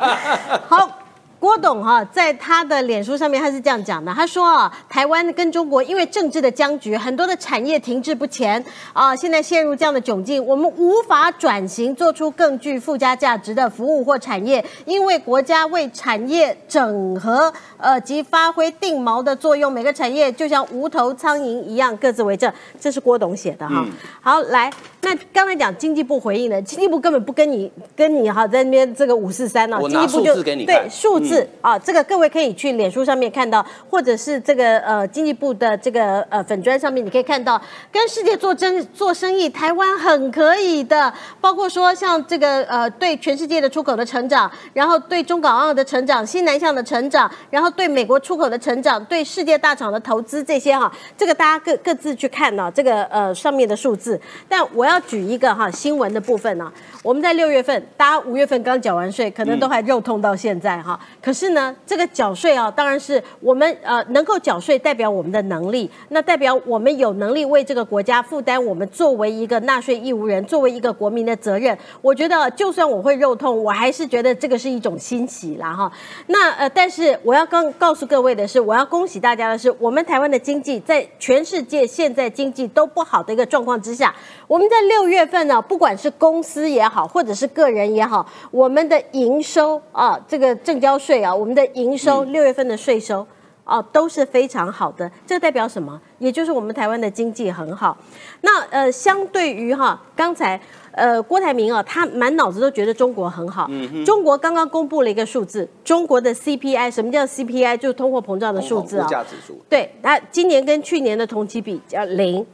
好。郭董哈，在他的脸书上面，他是这样讲的：他说啊，台湾跟中国因为政治的僵局，很多的产业停滞不前啊，现在陷入这样的窘境，我们无法转型，做出更具附加价值的服务或产业，因为国家为产业整合呃及发挥定锚的作用，每个产业就像无头苍蝇一样各自为政。这是郭董写的哈。好，来，那刚才讲经济部回应了，经济部根本不跟你跟你哈在那边这个五四三呢，经济部就对数字。字啊，这个各位可以去脸书上面看到，或者是这个呃经济部的这个呃粉砖上面，你可以看到跟世界做真做生意，台湾很可以的，包括说像这个呃对全世界的出口的成长，然后对中港澳的成长、新南向的成长，然后对美国出口的成长，对世界大厂的投资这些哈，这个大家各各自去看呢，这个呃上面的数字。但我要要举一个哈新闻的部分呢，我们在六月份，大家五月份刚缴完税，可能都还肉痛到现在哈。可是呢，这个缴税啊，当然是我们呃能够缴税，代表我们的能力，那代表我们有能力为这个国家负担我们作为一个纳税义务人，作为一个国民的责任。我觉得，就算我会肉痛，我还是觉得这个是一种欣喜啦哈。那呃，但是我要刚告诉各位的是，我要恭喜大家的是，我们台湾的经济在全世界现在经济都不好的一个状况之下，我们在六月份呢，不管是公司也好，或者是个人也好，我们的营收啊，这个正交税啊，我们的营收六月份的税收啊都是非常好的。这代表什么？也就是我们台湾的经济很好。那呃，相对于哈刚才呃郭台铭啊，他满脑子都觉得中国很好。中国刚刚公布了一个数字，中国的 CPI，什么叫 CPI？就是通货膨胀的数字啊。物价指数。对，那今年跟去年的同期比较零。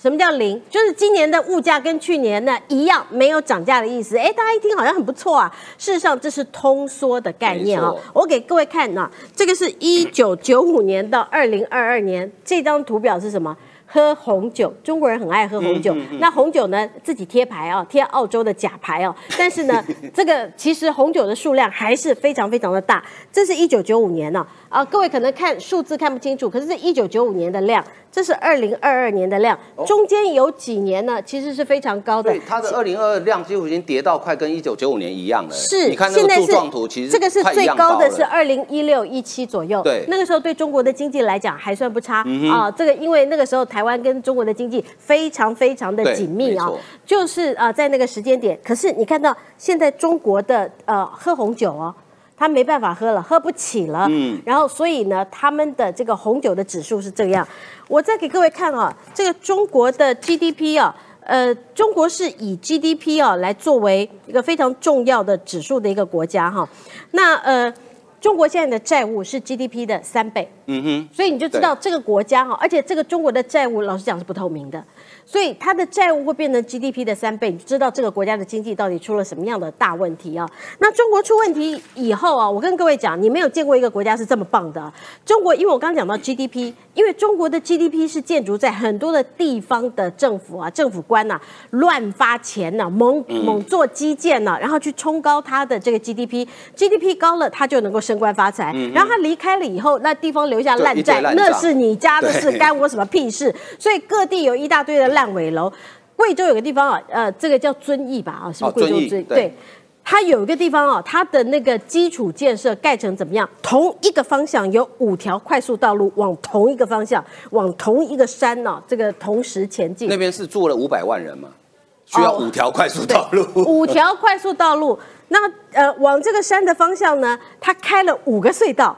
什么叫零？就是今年的物价跟去年呢一样，没有涨价的意思。哎，大家一听好像很不错啊。事实上，这是通缩的概念啊。我给各位看啊，这个是一九九五年到二零二二年，这张图表是什么？喝红酒，中国人很爱喝红酒。那红酒呢，自己贴牌啊，贴澳洲的假牌哦。但是呢，这个其实红酒的数量还是非常非常的大。这是一九九五年呢，啊，各位可能看数字看不清楚，可是这一九九五年的量。这是二零二二年的量，中间有几年呢？其实是非常高的。对，它的二零二二量几乎已经跌到快跟一九九五年一样了。是，你看那个柱状图，其实这个是最高的是二零一六一七左右。对，那个时候对中国的经济来讲还算不差啊。这个因为那个时候台湾跟中国的经济非常非常的紧密啊，就是啊在那个时间点。可是你看到现在中国的呃喝红酒哦。他没办法喝了，喝不起了。嗯，然后所以呢，他们的这个红酒的指数是这样。我再给各位看啊，这个中国的 GDP 啊，呃，中国是以 GDP 啊来作为一个非常重要的指数的一个国家哈。那呃，中国现在的债务是 GDP 的三倍。嗯哼，所以你就知道这个国家哈，而且这个中国的债务，老实讲是不透明的。所以它的债务会变成 GDP 的三倍，你知道这个国家的经济到底出了什么样的大问题啊？那中国出问题以后啊，我跟各位讲，你没有见过一个国家是这么棒的。中国，因为我刚刚讲到 GDP，因为中国的 GDP 是建筑在很多的地方的政府啊、政府官呐乱发钱呐、猛猛做基建呐，然后去冲高它的这个 GDP，GDP 高了，它就能够升官发财。然后他离开了以后，那地方留下烂债，那是你家的事，干我什么屁事？所以各地有一大堆的。烂尾楼，贵州有个地方啊，呃，这个叫遵义吧，啊，是不是贵州遵义？对，它有一个地方啊，它的那个基础建设盖成怎么样？同一个方向有五条快速道路往同一个方向，往同一个山呢，这个同时前进。那边是住了五百万人嘛，需要五条快速道路。五条快速道路，那呃，往这个山的方向呢，它开了五个隧道。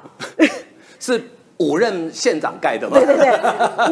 是。五任县长盖的嘛？对对对，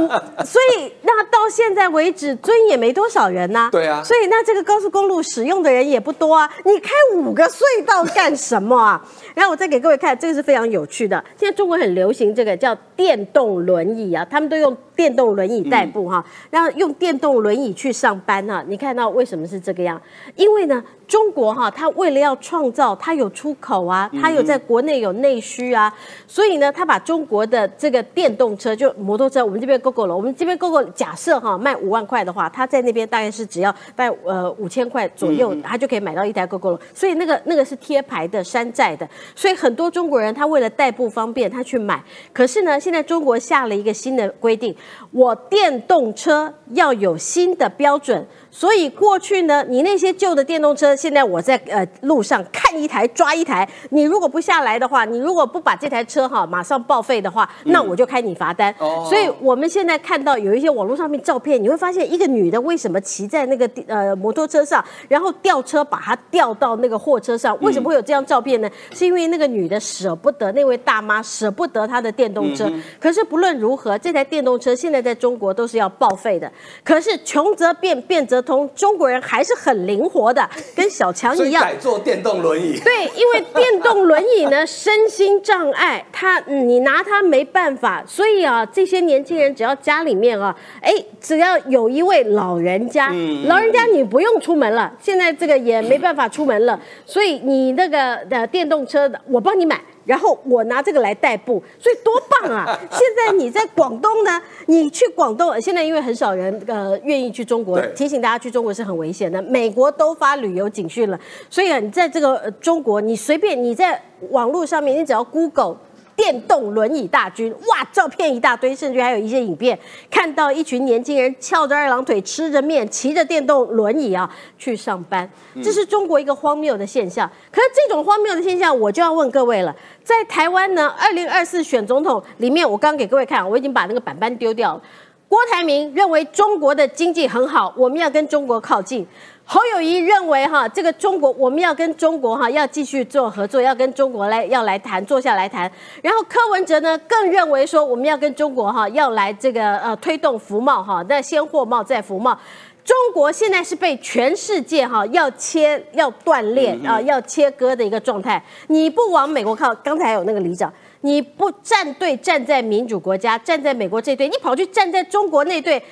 所以那到现在为止，尊也没多少人呐。对啊，所以那这个高速公路使用的人也不多啊。你开五个隧道干什么啊？然后我再给各位看，这个是非常有趣的。现在中国很流行这个叫电动轮椅啊，他们都用电动轮椅代步哈，然后用电动轮椅去上班哈。你看到为什么是这个样？因为呢，中国哈，它为了要创造，它有出口啊，它有在国内有内需啊，所以呢，它把中国的这个电动车就摩托车，我们这边 GoGo 了，我们这边 GoGo 假设哈卖五万块的话，它在那边大概是只要卖呃五千块左右，它就可以买到一台 GoGo 了。所以那个那个是贴牌的山寨的，所以很多中国人他为了代步方便，他去买。可是呢，现在中国下了一个新的规定，我电动车要有新的标准。所以过去呢，你那些旧的电动车，现在我在呃路上看一台抓一台，你如果不下来的话，你如果不把这台车哈马上报废的话，那我就开你罚单。所以我们现在看到有一些网络上面照片，你会发现一个女的为什么骑在那个呃摩托车上，然后吊车把她吊到那个货车上？为什么会有这张照片呢？是因为那个女的舍不得那位大妈舍不得她的电动车。可是不论如何，这台电动车现在在中国都是要报废的。可是穷则变，变则通，中国人还是很灵活的，跟小强一样。改坐电动轮椅。对，因为电动轮椅呢，身心障碍，他你拿他没办法，所以啊，这些年轻人只要家里面啊，哎，只要有一位老人家，老人家你不用出门了，现在这个也没办法出门了，所以你那个的电动车，我帮你买。然后我拿这个来代步，所以多棒啊！现在你在广东呢，你去广东，现在因为很少人呃愿意去中国，提醒大家去中国是很危险的。美国都发旅游警讯了，所以啊，你在这个中国，你随便你在网络上面，你只要 Google。电动轮椅大军，哇，照片一大堆，甚至还有一些影片，看到一群年轻人翘着二郎腿，吃着面，骑着电动轮椅啊去上班，这是中国一个荒谬的现象。可是这种荒谬的现象，我就要问各位了，在台湾呢，二零二四选总统里面，我刚给各位看，我已经把那个板板丢掉了。郭台铭认为中国的经济很好，我们要跟中国靠近。侯友谊认为哈，这个中国我们要跟中国哈要继续做合作，要跟中国来要来谈，坐下来谈。然后柯文哲呢更认为说，我们要跟中国哈要来这个呃推动服贸哈，那先货贸再服贸。中国现在是被全世界哈要切要锻炼啊要切割的一个状态。你不往美国靠，刚才有那个里长，你不站队站在民主国家，站在美国这队，你跑去站在中国那队。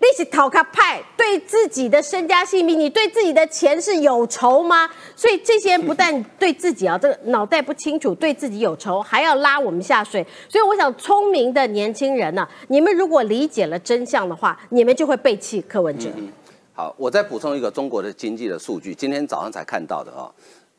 你是讨卡派，对自己的身家性命，你对自己的钱是有仇吗？所以这些人不但对自己啊，这个脑袋不清楚，对自己有仇，还要拉我们下水。所以我想，聪明的年轻人呢，你们如果理解了真相的话，你们就会背弃柯文哲。好，我再补充一个中国的经济的数据，今天早上才看到的啊。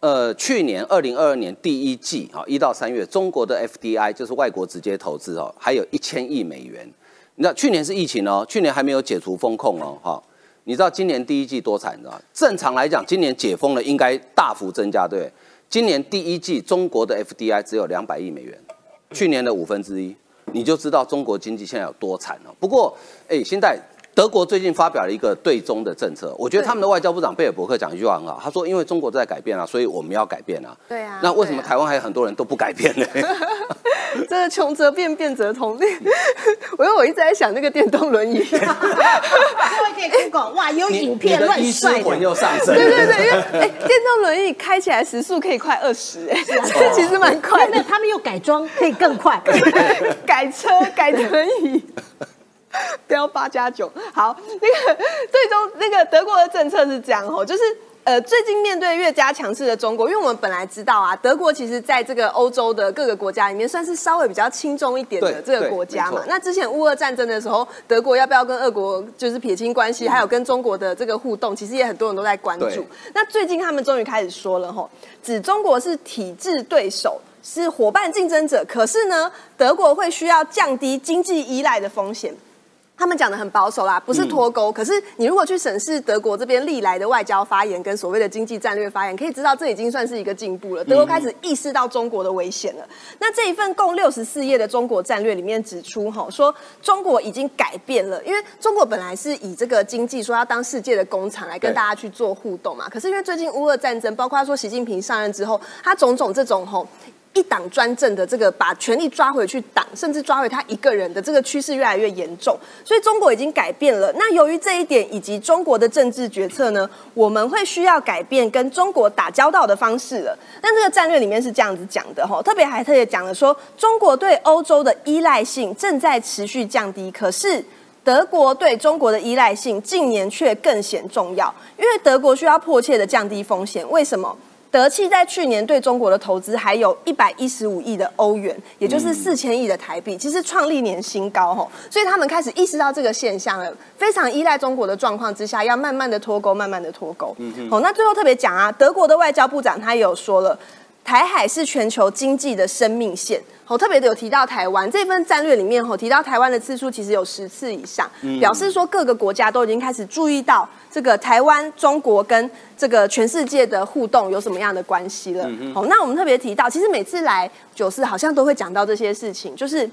呃，去年二零二二年第一季啊，一到三月，中国的 FDI 就是外国直接投资哦，还有一千亿美元。那去年是疫情哦，去年还没有解除风控哦，哈，你知道今年第一季多惨，知道正常来讲，今年解封了，应该大幅增加，对。今年第一季中国的 FDI 只有两百亿美元，去年的五分之一，你就知道中国经济现在有多惨了。不过，哎，现在。德国最近发表了一个对中的政策，我觉得他们的外交部长贝尔伯克讲一句话很好，他说：“因为中国在改变啊，所以我们要改变啊。”对啊。那为什么台湾还有很多人都不改变呢？这个穷则变，变则通。我因为我一直在想那个电动轮椅。各位可以 Google，哇，有影片乱帅。魂又上升。对对对，因为哎，电动轮椅开起来时速可以快二十，哎，这其实蛮快。那他们又改装，可以更快。改车，改轮椅。标八加九，好，那个最终那个德国的政策是这样哦，就是呃，最近面对越加强势的中国，因为我们本来知道啊，德国其实在这个欧洲的各个国家里面算是稍微比较轻重一点的这个国家嘛。那之前乌俄战争的时候，德国要不要跟俄国就是撇清关系，还有跟中国的这个互动，其实也很多人都在关注。那最近他们终于开始说了吼，指中国是体制对手，是伙伴竞争者，可是呢，德国会需要降低经济依赖的风险。他们讲的很保守啦，不是脱钩。可是你如果去审视德国这边历来的外交发言跟所谓的经济战略发言，可以知道这已经算是一个进步了。德国开始意识到中国的危险了。那这一份共六十四页的中国战略里面指出，哈，说中国已经改变了，因为中国本来是以这个经济说要当世界的工厂来跟大家去做互动嘛。可是因为最近乌俄战争，包括他说习近平上任之后，他种种这种吼。一党专政的这个把权力抓回去党，甚至抓回他一个人的这个趋势越来越严重，所以中国已经改变了。那由于这一点以及中国的政治决策呢，我们会需要改变跟中国打交道的方式了。那这个战略里面是这样子讲的哈，特别还特别讲了说，中国对欧洲的依赖性正在持续降低，可是德国对中国的依赖性近年却更显重要，因为德国需要迫切的降低风险。为什么？德气在去年对中国的投资还有一百一十五亿的欧元，也就是四千亿的台币，其实创历年新高吼。所以他们开始意识到这个现象了，非常依赖中国的状况之下，要慢慢的脱钩，慢慢的脱钩。哦，那最后特别讲啊，德国的外交部长他也有说了，台海是全球经济的生命线。哦，特别的有提到台湾这份战略里面，吼提到台湾的次数其实有十次以上，表示说各个国家都已经开始注意到这个台湾、中国跟这个全世界的互动有什么样的关系了。哦，那我们特别提到，其实每次来九四好像都会讲到这些事情，就是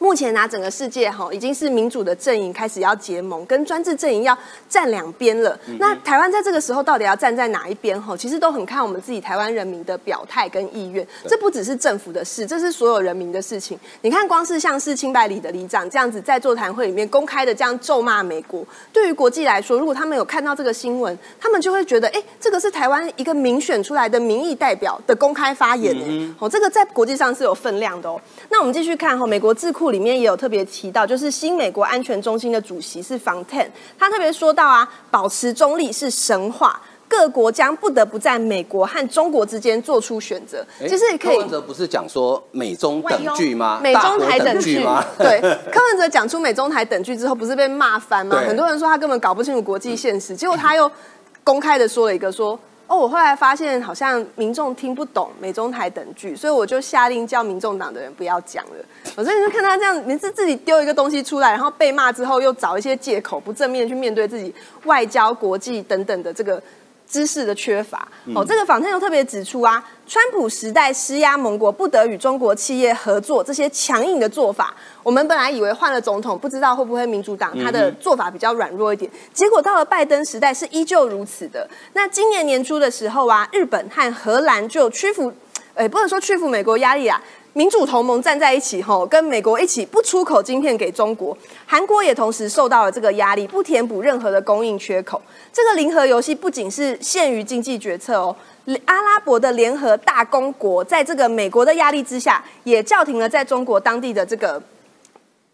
目前呢，整个世界哈已经是民主的阵营开始要结盟，跟专制阵营要站两边了。那台湾在这个时候到底要站在哪一边？哈，其实都很看我们自己台湾人民的表态跟意愿。这不只是政府的事，这是所有人民的事情。你看，光是像是清白里的里长这样子在座谈会里面公开的这样咒骂美国，对于国际来说，如果他们有看到这个新闻，他们就会觉得，哎，这个是台湾一个民选出来的民意代表的公开发言。哦，这个在国际上是有分量的哦。那我们继续看哈，美国智库里面也有特别提到，就是新美国安全中心的主席是房 ten，他特别说到啊，保持中立是神话，各国将不得不在美国和中国之间做出选择。其实柯文哲不是讲说美中等距吗？美中台等距吗？对，柯文哲讲出美中台等距之后，不是被骂翻吗？很多人说他根本搞不清楚国际现实，结果他又公开的说了一个说。哦，我后来发现好像民众听不懂美中台等句，所以我就下令叫民众党的人不要讲了。我真的是看他这样，每次自己丢一个东西出来，然后被骂之后又找一些借口，不正面去面对自己外交、国际等等的这个。知识的缺乏哦，这个访谈又特别指出啊，川普时代施压盟国不得与中国企业合作这些强硬的做法，我们本来以为换了总统，不知道会不会民主党他的做法比较软弱一点，结果到了拜登时代是依旧如此的。那今年年初的时候啊，日本和荷兰就屈服，哎，不能说屈服美国压力啊。民主同盟站在一起，吼，跟美国一起不出口晶片给中国。韩国也同时受到了这个压力，不填补任何的供应缺口。这个零和游戏不仅是限于经济决策哦，阿拉伯的联合大公国在这个美国的压力之下，也叫停了在中国当地的这个。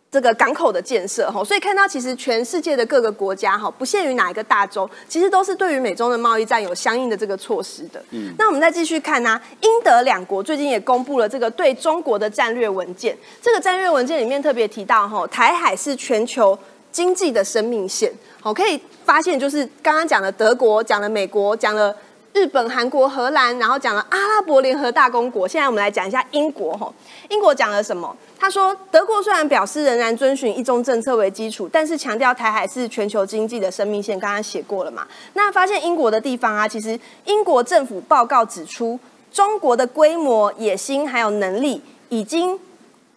这个港口的建设哈，所以看到其实全世界的各个国家哈，不限于哪一个大洲，其实都是对于美中的贸易战有相应的这个措施的。嗯，那我们再继续看呢，英德两国最近也公布了这个对中国的战略文件。这个战略文件里面特别提到哈，台海是全球经济的生命线。好，可以发现就是刚刚讲的德国，讲了美国，讲了日本、韩国、荷兰，然后讲了阿拉伯联合大公国。现在我们来讲一下英国哈，英国讲了什么？他说，德国虽然表示仍然遵循一中政策为基础，但是强调台海是全球经济的生命线。刚刚写过了嘛？那发现英国的地方啊，其实英国政府报告指出，中国的规模、野心还有能力已经。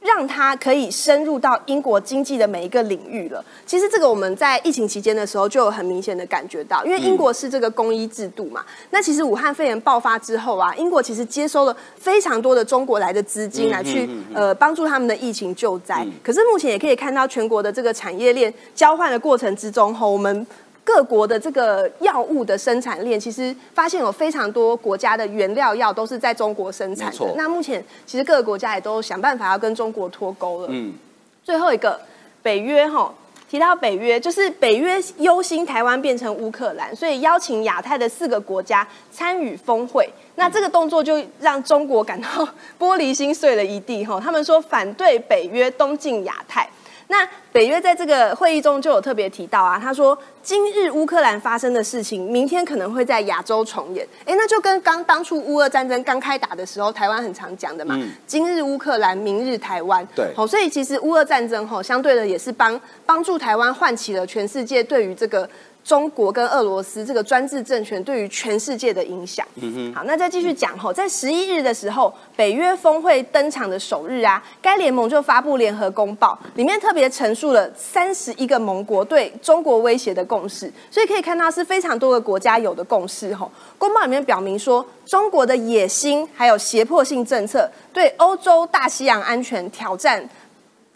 让它可以深入到英国经济的每一个领域了。其实这个我们在疫情期间的时候就有很明显的感觉到，因为英国是这个公医制度嘛。那其实武汉肺炎爆发之后啊，英国其实接收了非常多的中国来的资金来去呃帮助他们的疫情救灾。可是目前也可以看到全国的这个产业链交换的过程之中，吼我们。各国的这个药物的生产链，其实发现有非常多国家的原料药都是在中国生产的。那目前其实各个国家也都想办法要跟中国脱钩了。嗯，最后一个北约哈提到北约，就是北约忧心台湾变成乌克兰，所以邀请亚太的四个国家参与峰会。那这个动作就让中国感到 玻璃心碎了一地哈。他们说反对北约东进亚太。那北约在这个会议中就有特别提到啊，他说今日乌克兰发生的事情，明天可能会在亚洲重演。哎，那就跟刚当初乌俄战争刚开打的时候，台湾很常讲的嘛，今日乌克兰，明日台湾。对，好，所以其实乌俄战争吼，相对的也是帮帮助台湾唤起了全世界对于这个。中国跟俄罗斯这个专制政权对于全世界的影响。嗯哼。好，那再继续讲吼，在十一日的时候，北约峰会登场的首日啊，该联盟就发布联合公报，里面特别陈述了三十一个盟国对中国威胁的共识，所以可以看到是非常多个国家有的共识吼。公报里面表明说，中国的野心还有胁迫性政策对欧洲大西洋安全挑战。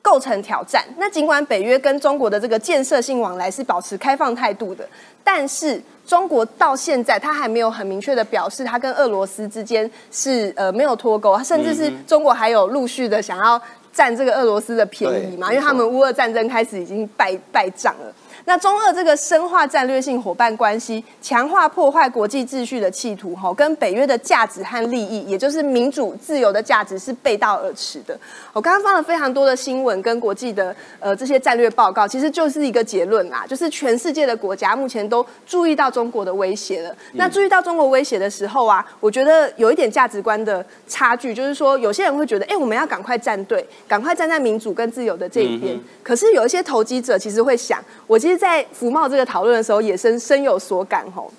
构成挑战。那尽管北约跟中国的这个建设性往来是保持开放态度的，但是中国到现在他还没有很明确的表示，他跟俄罗斯之间是呃没有脱钩，甚至是中国还有陆续的想要占这个俄罗斯的便宜嘛？因为他们乌俄战争开始已经败败仗了。那中俄这个深化战略性伙伴关系、强化破坏国际秩序的企图，哈，跟北约的价值和利益，也就是民主自由的价值是背道而驰的。我刚刚放了非常多的新闻跟国际的呃这些战略报告，其实就是一个结论啦，就是全世界的国家目前都注意到中国的威胁了。那注意到中国威胁的时候啊，我觉得有一点价值观的差距，就是说有些人会觉得，哎，我们要赶快站队，赶快站在民主跟自由的这一边。可是有一些投机者其实会想，我其实。在福茂这个讨论的时候，也深深有所感吼。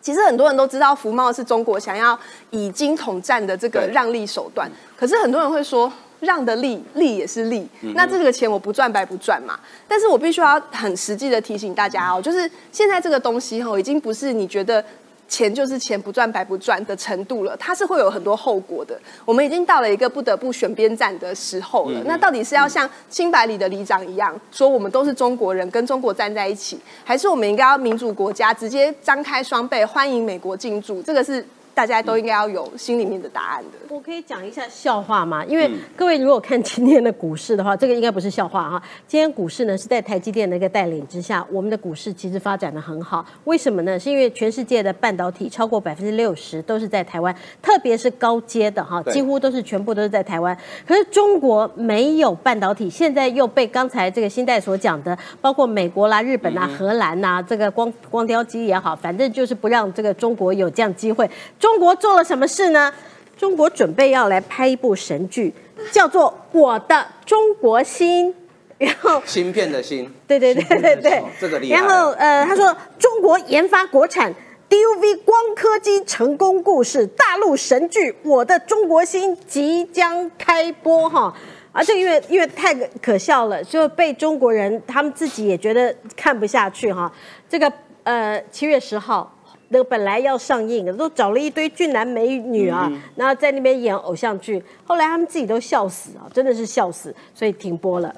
其实很多人都知道，福茂是中国想要以金统战的这个让利手段。可是很多人会说，让的利，利也是利。那这个钱我不赚白不赚嘛。但是我必须要很实际的提醒大家哦，就是现在这个东西哦，已经不是你觉得。钱就是钱，不赚白不赚的程度了，它是会有很多后果的。我们已经到了一个不得不选边站的时候了。那到底是要像清白里的里长一样，说我们都是中国人，跟中国站在一起，还是我们应该要民主国家直接张开双臂欢迎美国进驻？这个是。大家都应该要有心里面的答案的。我可以讲一下笑话吗？因为各位如果看今天的股市的话，这个应该不是笑话哈。今天股市呢是在台积电的一个带领之下，我们的股市其实发展的很好。为什么呢？是因为全世界的半导体超过百分之六十都是在台湾，特别是高阶的哈，几乎都是全部都是在台湾。可是中国没有半导体，现在又被刚才这个新代所讲的，包括美国啦、日本啦、荷兰呐，这个光光雕机也好，反正就是不让这个中国有这样机会。中国做了什么事呢？中国准备要来拍一部神剧，叫做《我的中国心》，然后芯片的芯，对对对对对，这个厉害。然后呃，他说中国研发国产 DUV 光刻机成功故事，大陆神剧《我的中国心》即将开播哈。而且因为因为太可笑了，就被中国人他们自己也觉得看不下去哈。这个呃，七月十号。那个本来要上映，都找了一堆俊男美女啊，然后在那边演偶像剧，后来他们自己都笑死啊，真的是笑死，所以停播了。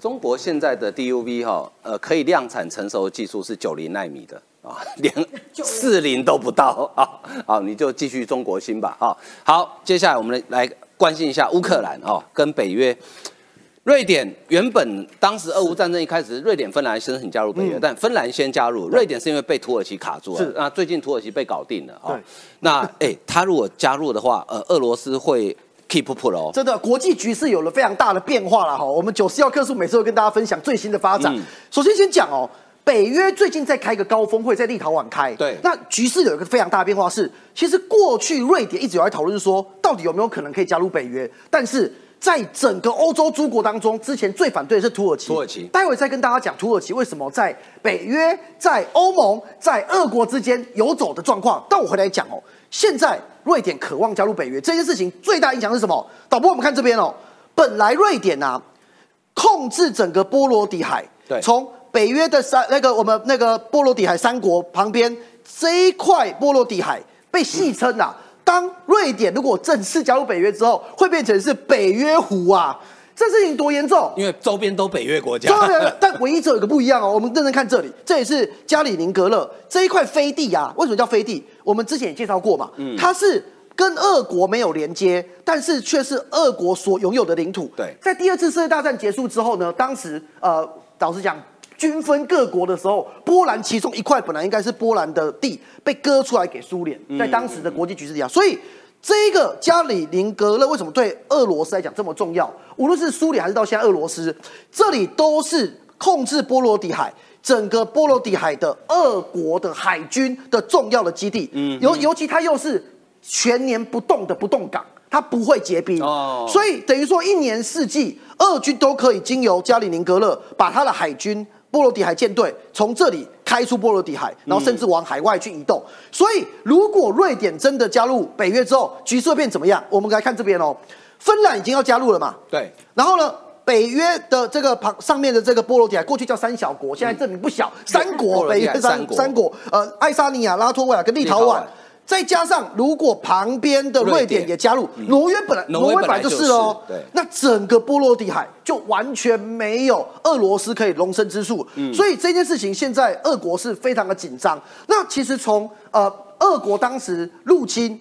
中国现在的 DUV 哈，呃，可以量产成熟的技术是九零纳米的啊，连四零都不到啊，好，你就继续中国心吧啊。好，接下来我们来关心一下乌克兰啊，跟北约。瑞典原本当时俄乌战争一开始，瑞典、芬兰申请加入北约，但芬兰先加入，瑞典是因为被土耳其卡住了。那最近土耳其被搞定了啊。那哎，他如果加入的话，呃，俄罗斯会 keep up 哦。真的，国际局势有了非常大的变化了哈。我们九四幺克数每次都跟大家分享最新的发展。首先先讲哦，北约最近在开一个高峰会，在立陶宛开。对。那局势有一个非常大的变化是，其实过去瑞典一直有在讨论说，到底有没有可能可以加入北约，但是。在整个欧洲诸国当中，之前最反对的是土耳其。土耳其，待会再跟大家讲土耳其为什么在北约、在欧盟、在俄国之间游走的状况。但我回来讲哦，现在瑞典渴望加入北约这件事情，最大影响是什么？导播，我们看这边哦，本来瑞典啊，控制整个波罗的海，对，从北约的三那个我们那个波罗的海三国旁边这一块波罗的海被戏称啊。当瑞典如果正式加入北约之后，会变成是北约湖啊！这事情多严重？因为周边都北约国家。但唯一只有一个不一样哦。我们认真看这里，这也是加里宁格勒这一块飞地啊。为什么叫飞地？我们之前也介绍过嘛。嗯。它是跟俄国没有连接，但是却是俄国所拥有的领土。对。在第二次世界大战结束之后呢，当时呃，老实讲。均分各国的时候，波兰其中一块本来应该是波兰的地，被割出来给苏联。在当时的国际局势下，所以这个加里宁格勒为什么对俄罗斯来讲这么重要？无论是苏联还是到现在俄罗斯，这里都是控制波罗的海整个波罗的海的俄国的海军的重要的基地。嗯，尤尤其它又是全年不动的不动港，它不会结冰。哦，所以等于说一年四季，俄军都可以经由加里宁格勒把它的海军。波罗的海舰队从这里开出波罗的海，然后甚至往海外去移动。所以，如果瑞典真的加入北约之后，局势会变怎么样？我们来看这边哦，芬兰已经要加入了嘛？对。然后呢，北约的这个旁上面的这个波罗的海，过去叫三小国，现在证明不小，三国，北约三三国，呃，爱沙尼亚、拉脱维亚跟立陶宛。再加上，如果旁边的瑞典也加入，挪威本来挪威本来就是哦，那整个波罗的海就完全没有俄罗斯可以容身之处。所以这件事情现在俄国是非常的紧张。那其实从呃俄国当时入侵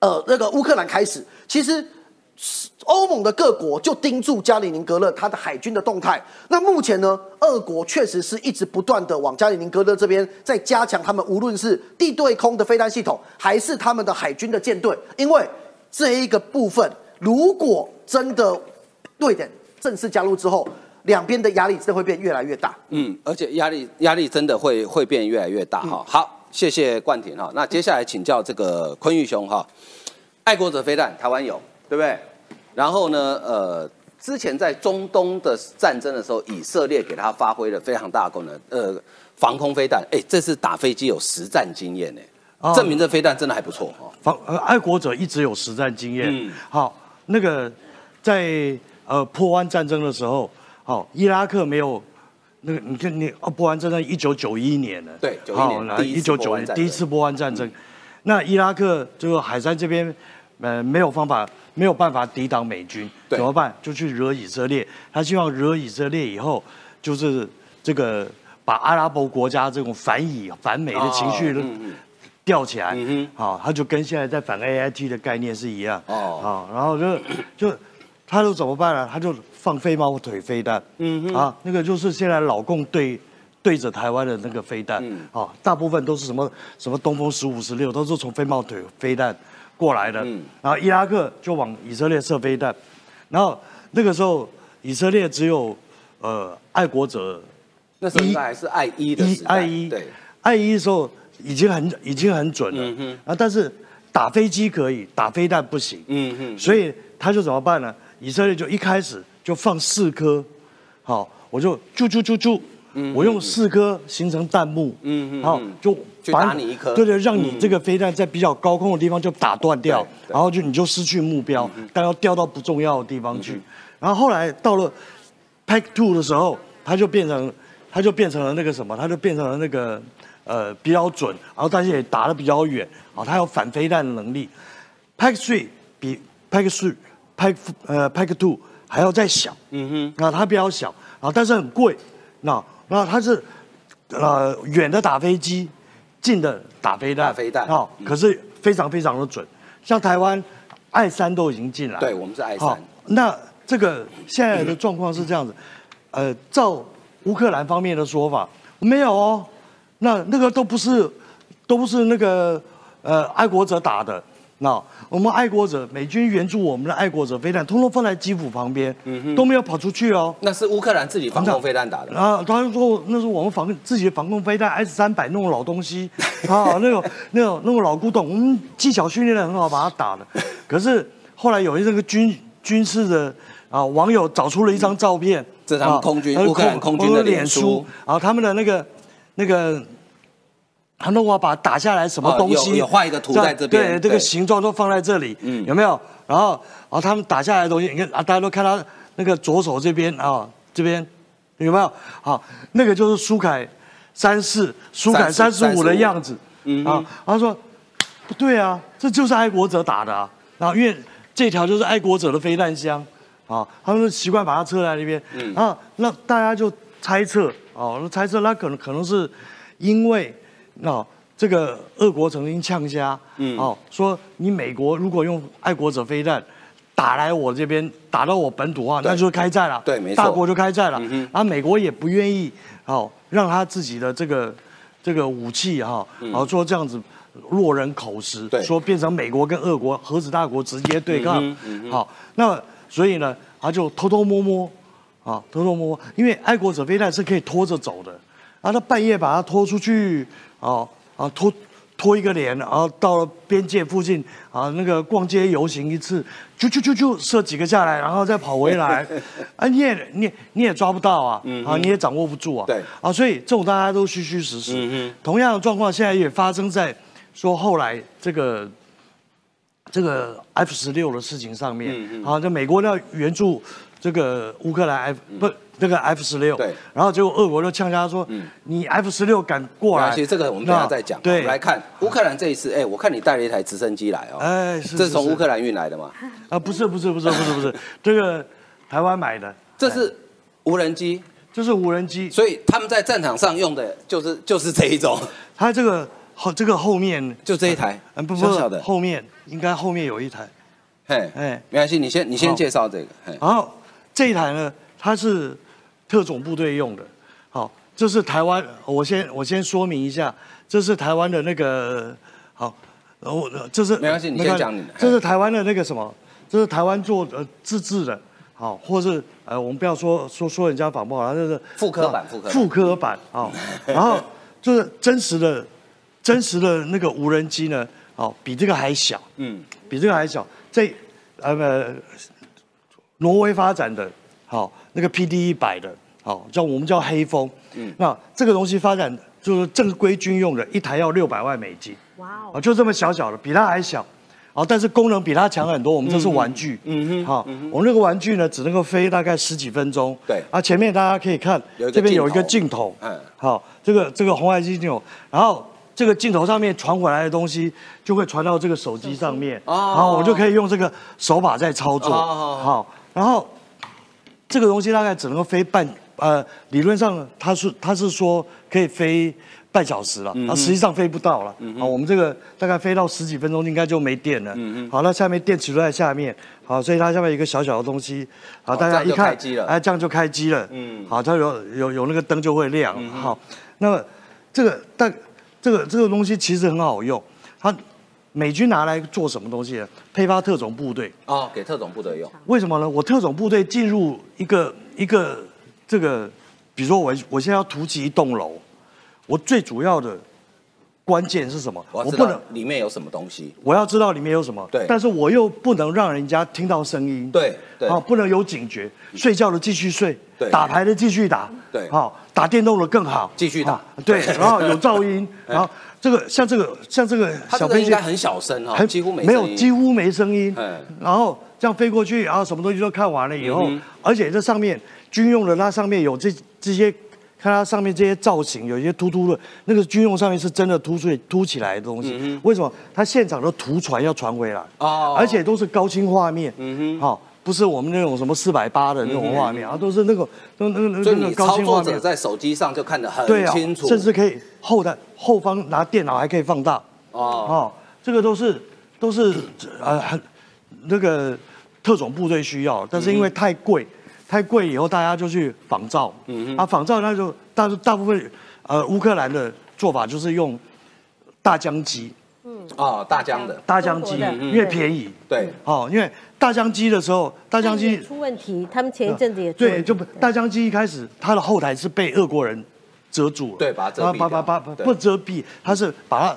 呃那个乌克兰开始，其实。欧盟的各国就盯住加里宁格勒它的海军的动态。那目前呢，俄国确实是一直不断的往加里宁格勒这边在加强他们无论是地对空的飞弹系统，还是他们的海军的舰队。因为这一个部分，如果真的瑞典正式加入之后，两边的压力真的会变越来越大。嗯，而且压力压力真的会会变越来越大哈。好，谢谢冠廷哈。那接下来请教这个坤玉兄哈，爱国者飞弹台湾有对不对？然后呢？呃，之前在中东的战争的时候，以色列给他发挥了非常大的功能。呃，防空飞弹，哎，这次打飞机有实战经验呢，证明这飞弹真的还不错。防呃，爱国者一直有实战经验。嗯，好，那个在呃破湾战争的时候，好，伊拉克没有那个，你看你哦，破湾战争一九九一年了，对91年第一九九一年第一次波湾战争，那伊拉克这个海山这边呃没有方法，没有办法抵挡美军，怎么办？就去惹以色列，他希望惹以色列以后，就是这个把阿拉伯国家这种反以反美的情绪吊起来，嗯好、他就跟现在在反 AIT 的概念是一样，哦好、然后就就他就怎么办呢？他就放飞毛腿飞弹，嗯哼，啊，那个就是现在老共对对着台湾的那个飞弹，嗯。啊，大部分都是什么什么东风十五、十六，都是从飞毛腿飞弹过来的，嗯。然后伊拉克就往以色列射飞弹，然后那个时候以色列只有呃爱国者那时候还是爱一的一时代，爱一。对，爱一的时候已经很已经很准了，嗯哼。啊，但是打飞机可以，打飞弹不行，嗯哼，所以他就怎么办呢？以色列就一开始就放四颗，好，我就啾啾啾啾，我用四颗形成弹幕，嗯嗯好嗯就打你一颗。对对，让你嗯。这个飞弹在比较高空的地方就打断掉，然后就你就失去目标，但要掉到不重要的地方去。然后后来到了 Pack Two 的时候，它就变成它就变成了那个什么，它就变成了那个呃比较准，然后但是也打得比较远，啊，它有反飞弹的能力。Pack Three 比 Pack Three Pack 呃 Pack Two 还要再小，嗯哼。啊，它比较小，啊，但是很贵，那那他是呃远的打飞机，近的打飞弹，打飞弹啊，可是非常非常的准，像台湾爱三都已经进来了，对我们是爱好三，那这个现在的状况是这样子，呃，照乌克兰方面的说法，没有哦，那那个都不是，都不是那个呃爱国者打的。那我们爱国者，美军援助我们的爱国者飞弹，通通放在基辅旁边，都没有跑出去哦。那是乌克兰自己防空飞弹打的，然后他就说那是我们防自己的防空飞弹 S 三百那种老东西 啊，那种那种那种老古董，我们技巧训练的很好，把它打了。可是后来有一这个军军事的啊网友找出了一张照片，这张空军啊乌克兰空军的脸书，然后他们的那个那个。他们我把打下来什么东西？哦有有画一个图在这边对，这个形状都放在这里，嗯有没有？然后，然后他们打下来的东西，你看啊，大家都看到那个左手这边啊，这边有没有？好，那个就是苏凯三四、苏凯三十五的样子。嗯啊，他说不对啊，这就是爱国者打的啊。然后因为这条就是爱国者的飞弹箱啊，他们就习惯把它撤在那边。嗯啊，那大家就猜测哦，猜测那可能可能是因为那、这个俄国曾经呛虾，嗯哦，说你美国如果用爱国者飞弹打来我这边，打到我本土化，对那就是开战了。对没错大国就开战了。嗯啊，美国也不愿意哦，让他自己的这个这个武器哈，然后说这样子落人口实，说变成美国跟俄国核子大国直接对抗嗯嗯。好，那所以呢，他就偷偷摸摸啊，偷偷摸摸，因为爱国者飞弹是可以拖着走的，啊，他半夜把它拖出去，啊啊拖。拖一个连，然后到了边界附近啊，那个逛街游行一次，就就就就射几个下来，然后再跑回来，啊，你也你也你也抓不到啊，啊，你也掌握不住啊，对。啊，所以这种大家都虚虚实实。嗯同样的状况现在也发生在说后来这个这个 F 十六的事情上面，嗯嗯啊，就美国要援助这个乌克兰 F 不这个 F 十六，对。然后结果俄国就呛他说，你 F 十六敢过来，其实这个我们等下再讲。我对。们，来看乌克兰这一次，哎，我看你带了一台直升机来哦，哎，是这是从乌克兰兰运来的吗？啊，不是不是不是不是不是，这个台湾买的，这是无人机，这是无人机，所以他们在战场上用的就是就是这一种，它这个后这个后面，就这一台，嗯不不小小的，后面应该后面有一台，嘿，哎。没关系，你先你先介绍这个，嘿，然后这一台呢，它是特种部队用的。好，这是台湾，我先我先说明一下，这是台湾的那个好，然后这是没关系你那个先讲你的这是台湾的那个什么，这是台湾做呃自制的。好，或是呃，我们不要说说说人家仿不好，这是复刻版复刻版复刻版啊。然后就是真实的真实的那个无人机呢，哦，比这个还小。嗯，比这个还小。这呃呃，挪威发展的，好、那个 PD 一百的，好、叫我们叫黑风。嗯，那这个东西发展就是正规军用的，一台要六百万美金。哇哦，啊，就这么小小的，比它还小。好，但是功能比它强很多。我们这是玩具，嗯哼好嗯哼，我们那个玩具呢，只能够飞大概十几分钟。对啊，前面大家可以看这边有一个镜镜头，嗯好，这个这个红外镜头，然后这个镜头上面传回来的东西就会传到这个手机上面，哦然后我就可以用这个手把在操作，哦好，然后这个东西大概只能够飞半，呃，理论上它是它是说可以飞半小时了，啊，实际上飞不到了，啊，我们这个大概飞到十几分钟应该就没电了，嗯嗯好，那下面电池都在下面，好，所以它下面有一个小小的东西，好，大家一看哎，这样就开机了，嗯。好，它有有有那个灯就会亮，好，那么这个但这个这个东西其实很好用，它美军拿来做什么东西呢？配发特种部队。哦，给特种部队用。为什么呢？我特种部队进入一个一个这个，比如说我我现在要突击一栋楼，我最主要的关键是什么？我不能，里面有什么东西。我要知道里面有什么。对。但是我又不能让人家听到声音。对对。啊，不能有警觉，睡觉的继续睡，对。打牌的继续打，对。好，打电动的更好，继续打。好对，然后有噪音，然后这个像这个像这个小飞机个应该很小声哈，很几乎没没有几乎没声音。嗯，然后这样飞过去，然后什么东西都看完了以后，嗯而且这上面军用的，那上面有这这些，看它上面这些造型，有一些突突的，那个军用上面是真的凸出凸起来的东西。为什么？它现场的图传要传回来，嗯哦。而且都是高清画面，嗯哼。好、不是我们那种什么四百八的那种画面，啊，都是那个那那那那个高清画面。在手机上就看得很对啊清楚，，甚至可以后台后方拿电脑还可以放大。哦，哦，这个都是都是呃很那个特种部队需要，但是因为太贵，太贵以后大家就去仿造，嗯啊仿造那就大大部分呃乌克兰的做法就是用大疆机，嗯。哦，大疆的，大疆机中国的。因为便宜，对，哦，因为大疆机的时候，大疆机出问题，他们前一阵子也出对，问题。就不大疆机一开始它的后台是被俄国人遮住了，对把它遮蔽把把把把不遮蔽，它是把它。